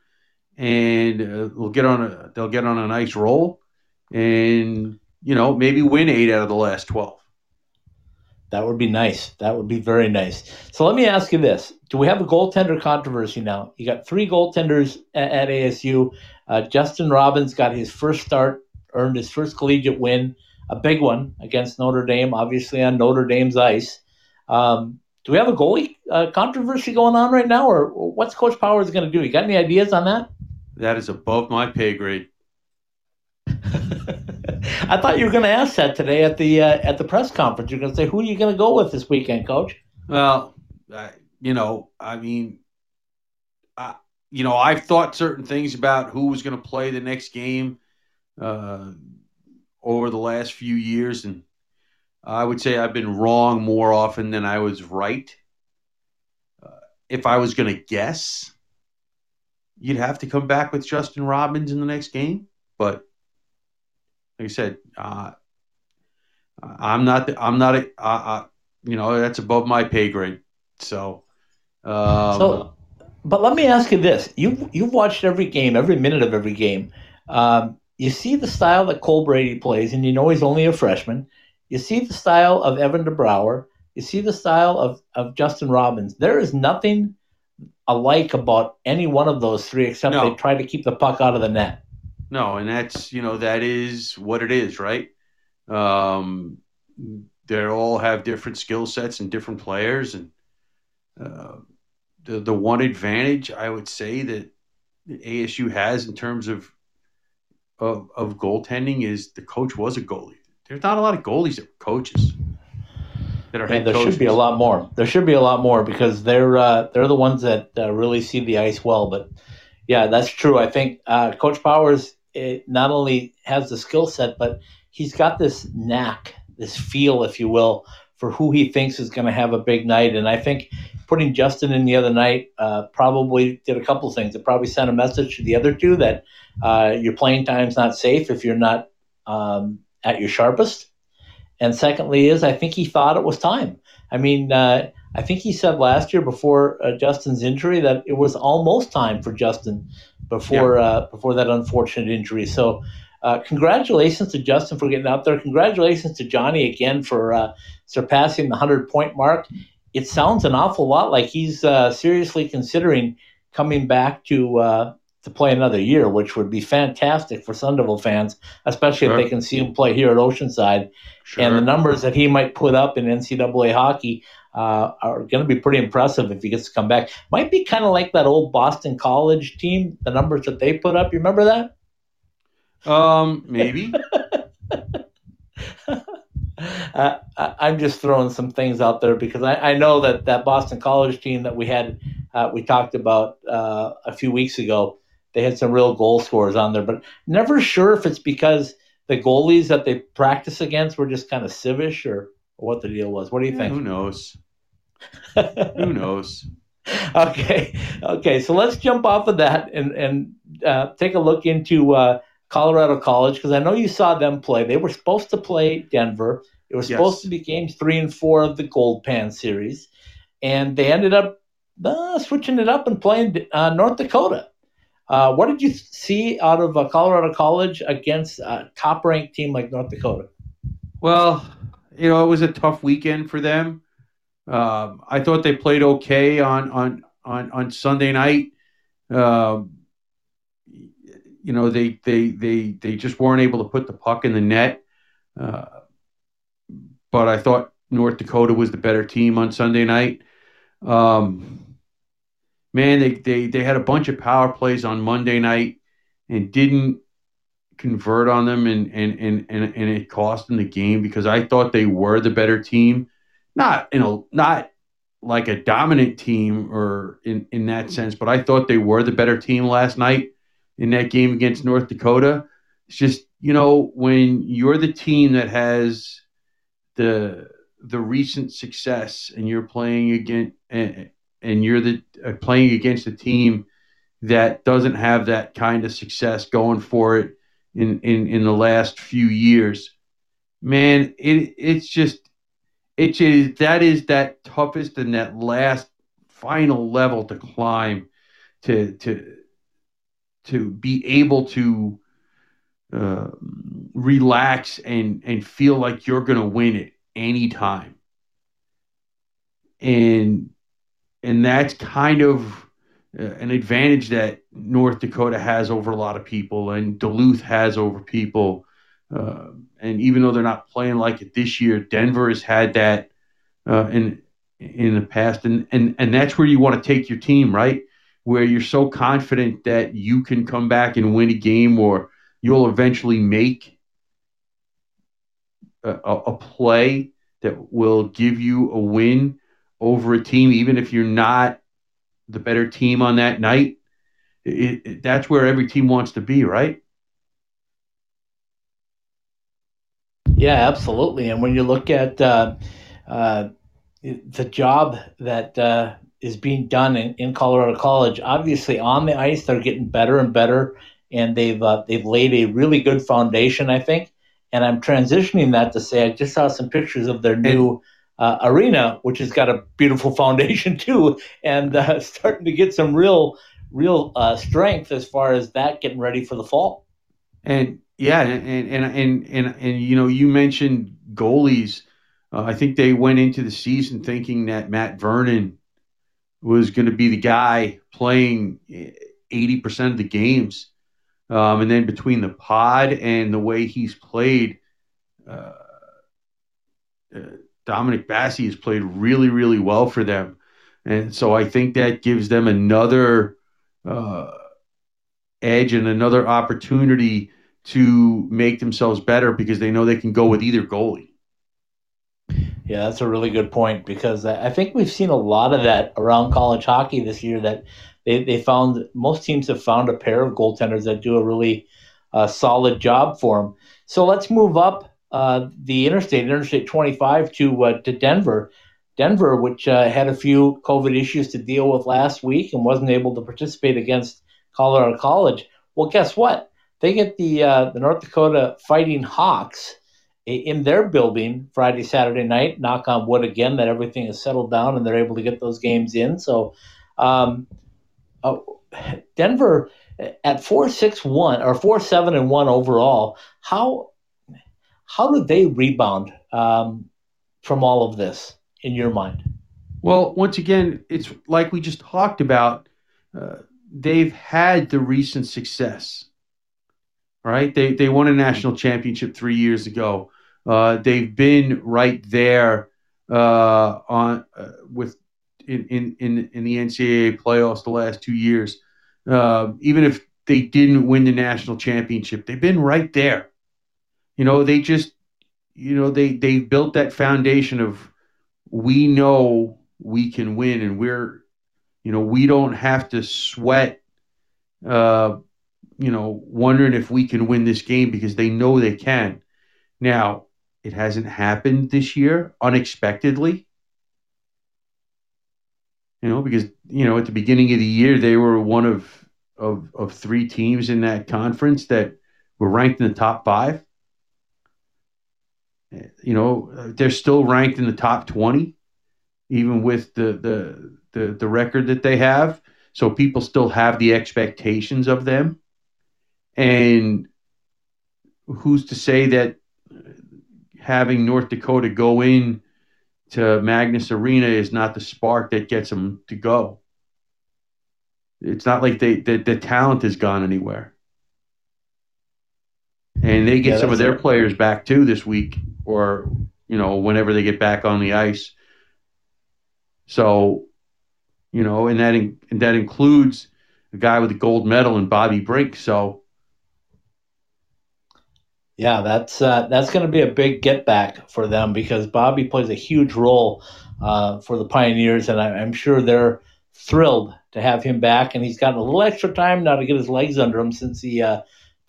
and uh, we'll get on a they'll get on a nice roll, and you know maybe win eight out of the last twelve. That would be nice. That would be very nice. So let me ask you this: Do we have a goaltender controversy now? You got three goaltenders at, at ASU. Uh, Justin Robbins got his first start, earned his first collegiate win, a big one against Notre Dame, obviously on Notre Dame's ice. Um, do we have a goalie uh, controversy going on right now, or what's Coach Powers going to do? You got any ideas on that? That is above my pay grade. I thought you were going to ask that today at the uh, at the press conference. You're going to say, "Who are you going to go with this weekend, Coach?" Well, I, you know, I mean, I, you know, I've thought certain things about who was going to play the next game uh, over the last few years, and I would say I've been wrong more often than I was right. Uh, if I was going to guess, you'd have to come back with Justin Robbins in the next game, but like I said, uh, I'm not. I'm not. A, uh, uh, you know, that's above my pay grade. So, um, So, but let me ask you this: you've you've watched every game, every minute of every game. Um, you see the style that Cole Brady plays, and you know he's only a freshman. You see the style of Evan DeBrouwer. You see the style of, of Justin Robbins. There is nothing alike about any one of those three, except No. they try to keep the puck out of the net. No, and that's you know that is what it is, right? Um, they all have different skill sets and different players, and uh, the the one advantage I would say that ASU has in terms of of, of goaltending is the coach was a goalie. There's not a lot of goalies that are coaches. That are head there coaches. should be a lot more. There should be a lot more because they're uh, they're the ones that uh, really see the ice well. But yeah, that's true. I think uh, Coach Powers it not only has the skill set, but he's got this knack, this feel, if you will, for who he thinks is going to have a big night. And I think putting Justin in the other night uh, probably did a couple things. It probably sent a message to the other two that uh, your playing time's not safe if you're not um, at your sharpest. And secondly, is I think he thought it was time. I mean, uh, I think he said last year before uh, Justin's injury that it was almost time for Justin before uh, before that unfortunate injury. So, uh, congratulations to Justin for getting out there. Congratulations to Johnny again for uh, surpassing the hundred point mark. it sounds an awful lot like he's uh, seriously considering coming back to uh, to play another year, which would be fantastic for Sun Devil fans, especially Sure. if they can see him play here at Oceanside. Sure. And the numbers that he might put up in NCAA hockey uh, are going to be pretty impressive if he gets to come back. Might be kind of like that old Boston College team, the numbers that they put up. You remember that? um, maybe. uh, I- I'm just throwing some things out there because I, I know that that Boston College team that we had, uh, we talked about uh, a few weeks ago, they had some real goal scorers on there, but never sure if it's because the goalies that they practice against were just kind of civish or, or what the deal was. What do you Who think? Who knows? Who knows? okay, okay. So let's jump off of that and and uh, take a look into uh, Colorado College because I know you saw them play. They were supposed to play Denver. It was Yes. supposed to be games three and four of the Gold Pan series, and they ended up uh, switching it up and playing uh, North Dakota. Uh, what did you see out of uh, Colorado College against a top-ranked team like North Dakota? Well, you know, it was a tough weekend for them. Um, I thought they played okay on on on on Sunday night. Um, you know, they they they they just weren't able to put the puck in the net. Uh, but I thought North Dakota was the better team on Sunday night. Um, man, they, they they had a bunch of power plays on Monday night and didn't convert on them and and and and, and it cost them the game because I thought they were the better team. Not you know, not like a dominant team or in, in that sense, but I thought they were the better team last night in that game against North Dakota. It's just, you know, when you're the team that has the the recent success and you're playing against and, and you're the uh, playing against a team that doesn't have that kind of success going for it in in, in the last few years man it it's just it is that is that toughest and that last final level to climb to to to be able to uh, relax and and feel like you're going to win it anytime. And and that's kind of uh, an advantage that North Dakota has over a lot of people and Duluth has over people uh, and even though they're not playing like it this year Denver has had that uh, in in the past and and and that's where you want to take your team right where you're so confident that you can come back and win a game or you'll eventually make a, a a play that will give you a win over a team, even if you're not the better team on that night. It, it, that's where every team wants to be, right? Yeah, absolutely. And when you look at uh, uh, the job that uh, is being done in, in Colorado College, obviously on the ice they're getting better and better, and they've uh, they've laid a really good foundation, I think. And I'm transitioning that to say I just saw some pictures of their new uh, arena, which has got a beautiful foundation too, and uh, starting to get some real real strength as far as that getting ready for the fall. And yeah, and and and and, and you know, you mentioned goalies. Uh, I think they went into the season thinking that Matt Vernon was going to be the guy playing eighty percent of the games, um, and then between the pod and the way he's played, uh, uh, Dominic Basse has played really, really well for them, and so I think that gives them another uh, edge and another opportunity to make themselves better because they know they can go with either goalie. Yeah, that's a really good point because I think we've seen a lot of that around college hockey this year. That they, they found most teams have found a pair of goaltenders that do a really uh, solid job for them. So let's move up uh, the interstate, Interstate 25, to uh, to Denver. Denver, which uh, had a few COVID issues to deal with last week and wasn't able to participate against Colorado College. Well, guess what? They get the uh, the North Dakota Fighting Hawks in their building Friday, Saturday night. Knock on wood again that everything is settled down and they're able to get those games in. So, um, uh, Denver at four six one or four seven and one overall. How how did they rebound um, from all of this in your mind? Well, once again, it's like we just talked about. Uh, they've had the recent success, right? They they won a national championship three years ago. Uh, they've been right there uh, on uh, with in, in in in the NCAA playoffs the last two years. Uh, even if they didn't win the national championship, they've been right there. You know, they just you know they they built that foundation of we know we can win and we're you know we don't have to sweat uh you know wondering if we can win this game because they know they can. Now it hasn't happened this year unexpectedly. You know because you know at the beginning of the year they were one of of of three teams in that conference that were ranked in the top 5 you know they're still ranked in the top 20 even with the the the, the record that they have. So people still have the expectations of them and who's to say that having North Dakota go in to Magness Arena is not the spark that gets them to go? It's not like they the, the talent has gone anywhere. And they get Yeah, some of their it. players back too this week or you know whenever they get back on the ice. So you know and that in, and that includes the guy with the gold medal and Bobby Brink. So Yeah, that's uh, that's going to be a big get back for them because Bobby plays a huge role uh, for the Pioneers, and I, I'm sure they're thrilled to have him back. And he's gotten a little extra time now to get his legs under him since the uh,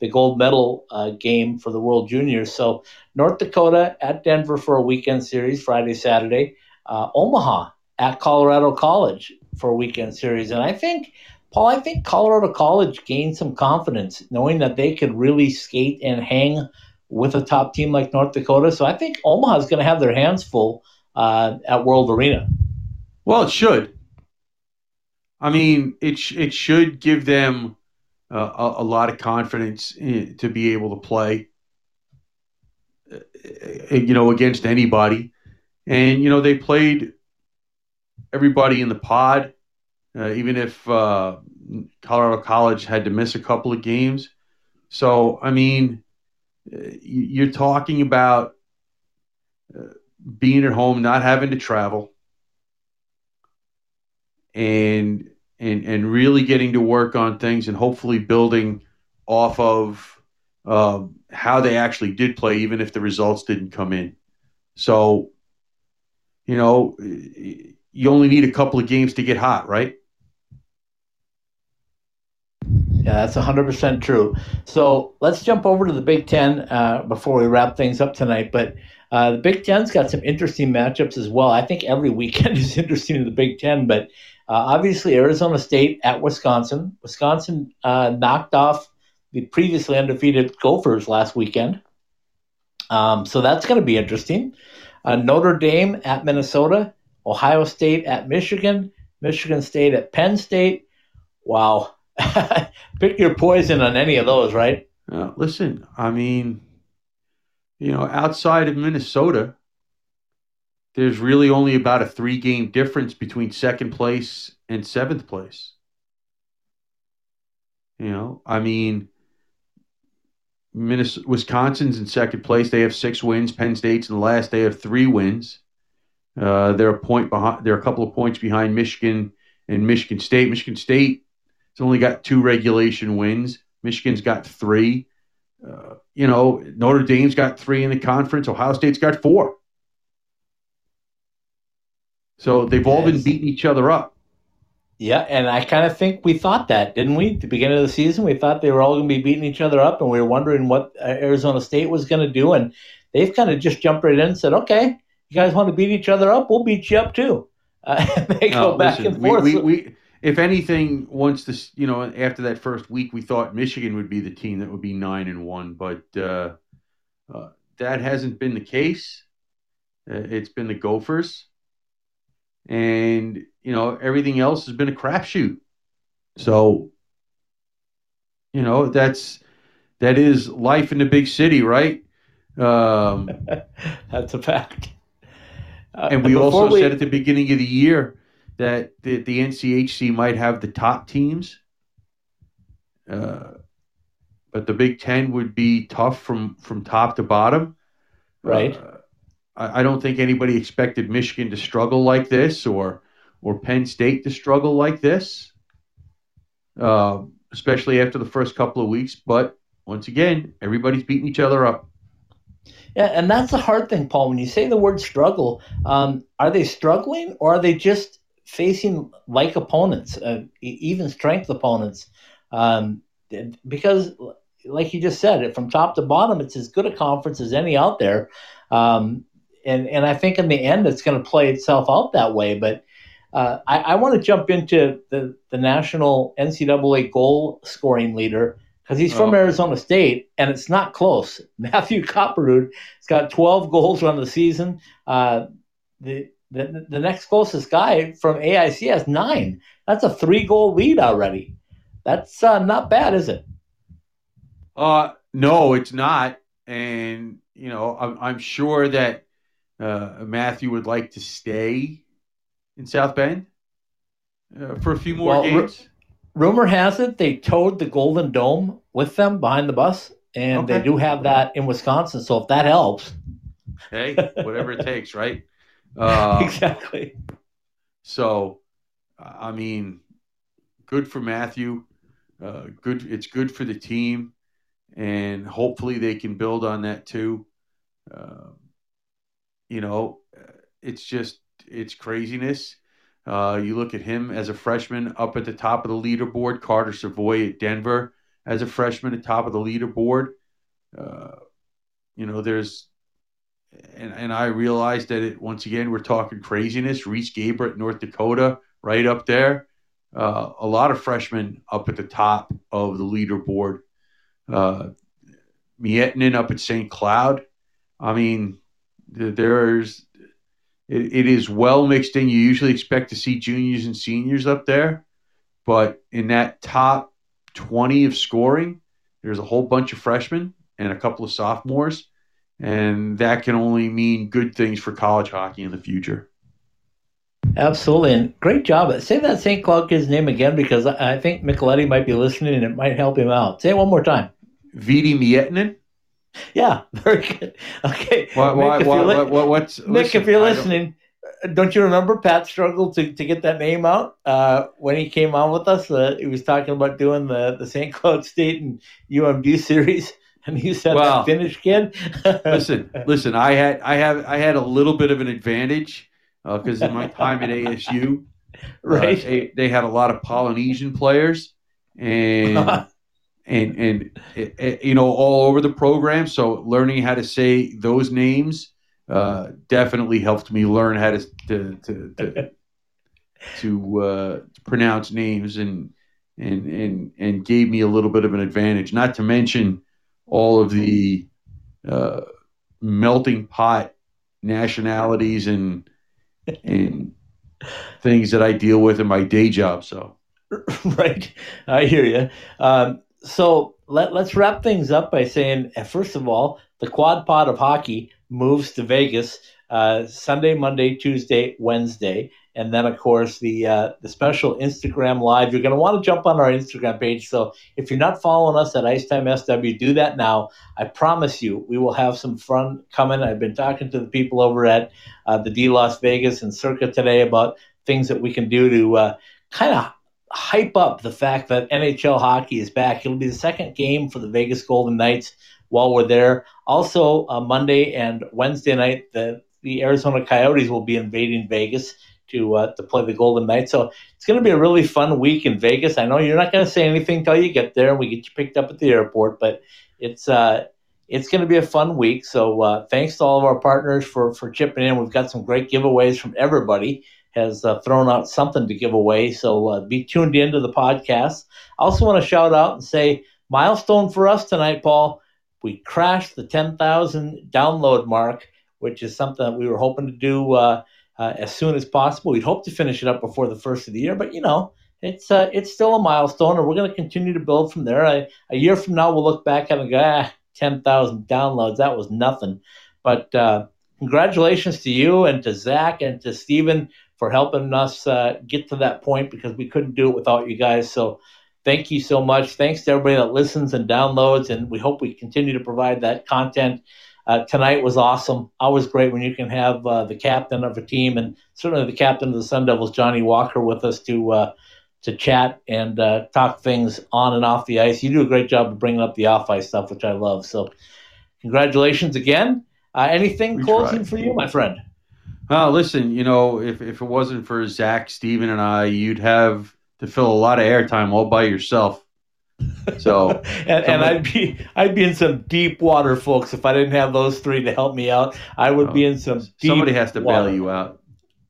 the gold medal uh, game for the World Juniors. So North Dakota at Denver for a weekend series, Friday, Saturday. Uh, Omaha at Colorado College for a weekend series, and I think. Paul, I think Colorado College gained some confidence knowing that they could really skate and hang with a top team like North Dakota. So I think Omaha is going to have their hands full uh, at World Arena. well it should I mean it sh- it should give them uh, a, a lot of confidence in, to be able to play uh, you know against anybody and you know they played everybody in the pod uh, even if uh, Colorado College had to miss a couple of games. So, I mean, uh, you- you're talking about uh, being at home, not having to travel, and and and really getting to work on things, and hopefully building off of um, how they actually did play, even if the results didn't come in. So, you know, you only need a couple of games to get hot, right? Yeah, that's 100% true. So let's jump over to the Big Ten uh, before we wrap things up tonight. But uh, the Big Ten's got some interesting matchups as well. I think every weekend is interesting in the Big Ten, but uh, obviously Arizona State at Wisconsin. Wisconsin uh, knocked off the previously undefeated Gophers last weekend. Um, so that's going to be interesting. Uh, Notre Dame at Minnesota, Ohio State at Michigan, Michigan State at Penn State. Wow. Pick your poison on any of those, right? Uh, listen, I mean, you know, outside of Minnesota, there's really only about a three game difference between second place and seventh place. You know, I mean, Minnesota, Wisconsin's in second place. They have six wins. Penn State's in the last. They have three wins. Uh, they're a point behind. They're a couple of points behind Michigan and Michigan State. Michigan State has only got two regulation wins. Michigan's got three. Uh, you know, Notre Dame's got three in the conference. Ohio State's got four. So they've all been beating each other up. Yeah, and I kind of think we thought that, didn't we? At the beginning of the season, we thought they were all going to be beating each other up, and we were wondering what uh, Arizona State was going to do. And they've kind of just jumped right in and said, "Okay, you guys want to beat each other up? We'll beat you up too." Uh, they go back listen, and forth. We, we, we, if anything, once this, you know, after that first week, we thought Michigan would be the team that would be nine and one, but uh, uh, that hasn't been the case. Uh, it's been the Gophers, and you know everything else has been a crapshoot. So, you know that's that is life in the big city, right? Um, That's a fact. Uh, And we before also we- said at the beginning of the year that the, the NCHC might have the top teams. Uh, but the Big Ten would be tough from, from top to bottom. Right. Uh, I, I don't think anybody expected Michigan to struggle like this or or Penn State to struggle like this, uh, especially after the first couple of weeks. But once again, everybody's beating each other up. Yeah, and that's the hard thing, Paul. When you say the word struggle, um, are they struggling or are they just facing like opponents, uh, even strength opponents? Um, because, like you just said, from top to bottom, it's as good a conference as any out there. Um, and, and I think in the end, it's going to play itself out that way. But uh, I, I want to jump into the, the national NCAA goal scoring leader because he's from Oh. Arizona State, and it's not close. Matthew Kopperud has got 12 goals on the season. Uh, the, the the next closest guy from AIC has nine. That's a three goal lead already. That's uh, not bad, is it? Uh, no, it's not. And, you know, I'm, I'm sure that uh, Matthew would like to stay in South Bend uh, for a few more Well, games. Rumor has it they towed the Golden Dome with them behind the bus, and they do have that in Wisconsin. So if that helps, hey, whatever it takes, right? Uh, exactly. So, I mean, good for Matthew. Uh, good, it's good for the team, and hopefully they can build on that too. Uh, you know, it's just it's craziness. Uh, you look at him as a freshman up at the top of the leaderboard. Carter Savoie at Denver as a freshman at top of the leaderboard. Uh, you know, there's and, and I realized that it once again we're talking craziness. Riese Gaber at North Dakota, right up there. Uh, a lot of freshmen up at the top of the leaderboard. Uh, Miettinen up at St. Cloud. I mean, there's it, it is well mixed in. You usually expect to see juniors and seniors up there, but in that top twenty of scoring, there's a whole bunch of freshmen and a couple of sophomores and that can only mean good things for college hockey in the future. Absolutely, and great job. Say that St. Cloud kid's name again because I think Micheletti might be listening and it might help him out. Say it one more time. Veeti Miettinen. Yeah, very good. Okay, what, if what, li- what, what, what's Nick, listen, if you're don't- listening, uh, don't you remember Pat struggled to, to get that name out uh, when he came on with us? Uh, he was talking about doing the, the St. Cloud State and UMD series, and he said Well, that Finnish kid. listen, listen. I had, I have, I had a little bit of an advantage because in my time at ASU, uh, right? they, they had a lot of Polynesian players, and and and it, it- you know all over the program. So learning how to say those names uh, definitely helped me learn how to to to to, to uh, pronounce names and and and and gave me a little bit of an advantage. Not to mention all of the uh, melting pot nationalities and and things that I deal with in my day job. So. right. I hear you. Um, so let, let's wrap things up by saying, uh, first of all, the quad pod of hockey moves to Vegas uh, Sunday, Monday, Tuesday, Wednesday. And then, of course, the uh, the special Instagram live. You're going to want to jump on our Instagram page. So if you're not following us at Icetime SW, do that now. I promise you, we will have some fun coming. I've been talking to the people over at uh, the D Las Vegas and Circa today about things that we can do to uh, kind of hype up the fact that NHL hockey is back. It'll be the second game for the Vegas Golden Knights while we're there. Also, uh, Monday and Wednesday night, the, the Arizona Coyotes will be invading Vegas to uh, to play the Golden Knights. So it's going to be a really fun week in Vegas. I know you're not going to say anything till you get there and we get you picked up at the airport, but it's uh, it's going to be a fun week. So uh, thanks to all of our partners for for chipping in. We've got some great giveaways from everybody has uh, thrown out something to give away. So uh, be tuned into the podcast. I also want to shout out and say milestone for us tonight, Paul. We crashed the 10,000 download mark, which is something that we were hoping to do uh, as soon as possible. We'd hope to finish it up before the first of the year, but you know, it's uh, it's still a milestone, and we're going to continue to build from there. I, a year from now, we'll look back and go, ah, 10,000 downloads. That was nothing. But uh, congratulations to you and to Zach and to Stephen for helping us uh, get to that point because we couldn't do it without you guys. So thank you so much. Thanks to everybody that listens and downloads, and we hope we continue to provide that content. Uh, tonight was awesome. Always great when you can have uh, the captain of a team and certainly the captain of the Sun Devils, Johnny Walker, with us to uh, to chat and uh, talk things on and off the ice. You do a great job of bringing up the off ice stuff, which I love. So, congratulations again. Uh, anything We closing tried. for you, my friend? Uh, listen, you know, if, if it wasn't for Zach, Steven, and I, you'd have to fill a lot of airtime all by yourself. So, and, and I'd be I'd be in some deep water, folks, if I didn't have those three to help me out. I would be in some deep somebody has to water. bail you out.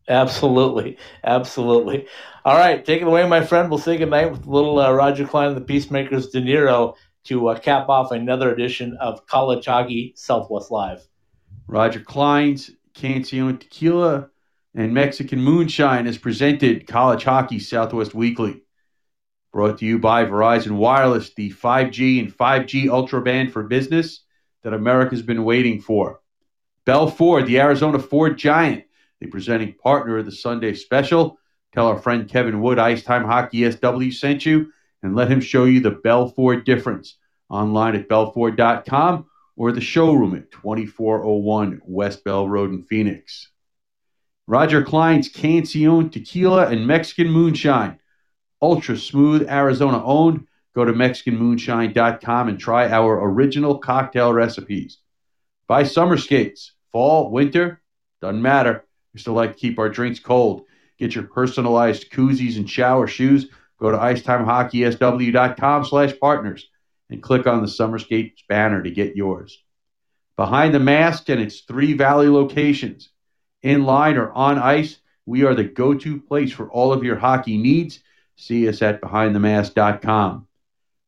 Absolutely, absolutely. All right, take it away, my friend. We'll say goodnight with little uh, Roger Clyne and the Peacemakers De Niro to uh, cap off another edition of College Hockey Southwest Live. Roger Clyne's Cancion Tequila and Mexican Moonshine has presented College Hockey Southwest Weekly. Brought to you by Verizon Wireless, the 5G and 5G Ultra Band for business that America's been waiting for. Bell Ford, the Arizona Ford Giant, the presenting partner of the Sunday special. Tell our friend Kevin Wood, Ice Time Hockey SW sent you, and let him show you the Bell Ford difference online at bellford.com or the showroom at 2401 West Bell Road in Phoenix. Roger Clyne's Cancion Tequila and Mexican Moonshine. Ultra smooth, Arizona owned. Go to MexicanMoonshine.com and try our original cocktail recipes. Buy summer skates, fall, winter, doesn't matter. We still like to keep our drinks cold. Get your personalized koozies and shower shoes. Go to IcetimeHockeySW.com slash partners and click on the Summer Skates banner to get yours. Behind the mask and its three valley locations, in line or on ice, we are the go to place for all of your hockey needs. See us at BehindTheMask.com.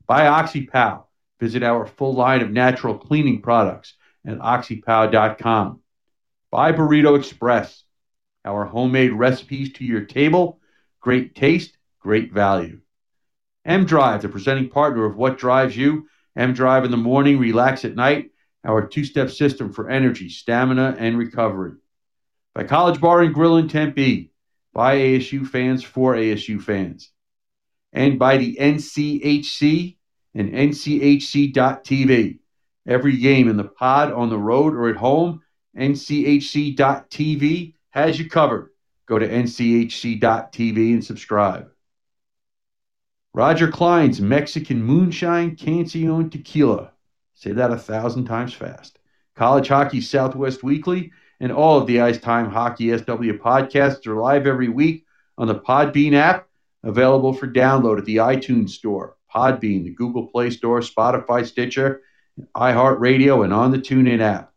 Buy OxyPow. Visit our full line of natural cleaning products at OxyPow.com. Buy Burrito Express. Our homemade recipes to your table. Great taste, great value. M Drive, the presenting partner of What Drives You. M Drive in the morning, relax at night. Our two step system for energy, stamina, and recovery. By College Bar and Grill in Tempe. By ASU fans for ASU fans. And by the NCHC and NCHC.TV. Every game in the pod, on the road, or at home, NCHC.TV has you covered. Go to NCHC.TV and subscribe. Roger Clyne's Mexican Moonshine Cancion Tequila. Say that a thousand times fast. College Hockey Southwest Weekly and all of the Ice Time Hockey SW podcasts are live every week on the Podbean app, available for download at the iTunes Store, Podbean, the Google Play Store, Spotify, Stitcher, iHeartRadio, and on the TuneIn app.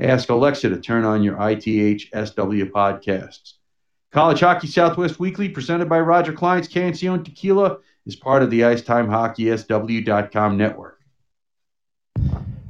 Ask Alexa to turn on your ITH SW podcasts. College Hockey Southwest Weekly, presented by Roger Clyne's Cancion Tequila, is part of the IcetimeHockeySW.com network.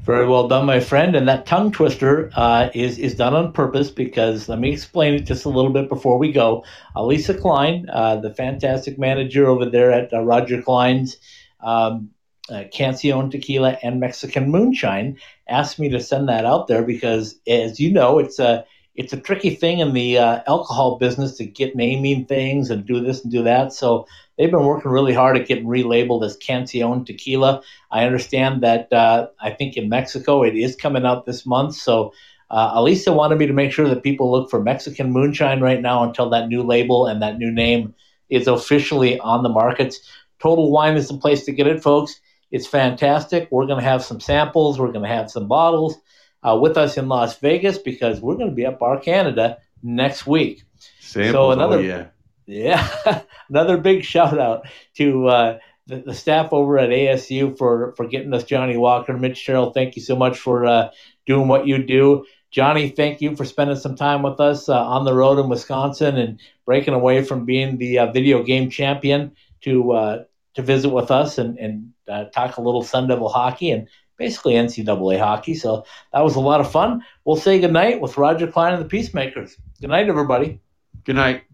Very well done, my friend. And that tongue twister uh, is is done on purpose because let me explain it just a little bit before we go. Elisa Clyne, uh, the fantastic manager over there at uh, Roger Clyne's um, uh, Cancion Tequila and Mexican Moonshine, asked me to send that out there because, as you know, it's a it's a tricky thing in the uh, alcohol business to get naming things and do this and do that. So they've been working really hard at getting relabeled as Cancion Tequila. I understand that uh, I think in Mexico it is coming out this month. So uh, Elisa wanted me to make sure that people look for Mexican Moonshine right now until that new label and that new name is officially on the markets. Total Wine is the place to get it, folks. It's fantastic. We're going to have some samples. We're going to have some bottles uh, with us in Las Vegas because we're going to be at Bar Canada next week. Samples, So another- oh yeah. Yeah, another big shout out to uh, the, the staff over at ASU for for getting us Johnny Walker, Mitch Sherrill. Thank you so much for uh, doing what you do, Johnny. Thank you for spending some time with us uh, on the road in Wisconsin and breaking away from being the uh, video game champion to uh, to visit with us and and uh, talk a little Sun Devil hockey and basically NCAA hockey. So that was a lot of fun. We'll say goodnight with Roger Clyne and the Peacemakers. Good night, everybody. Good night.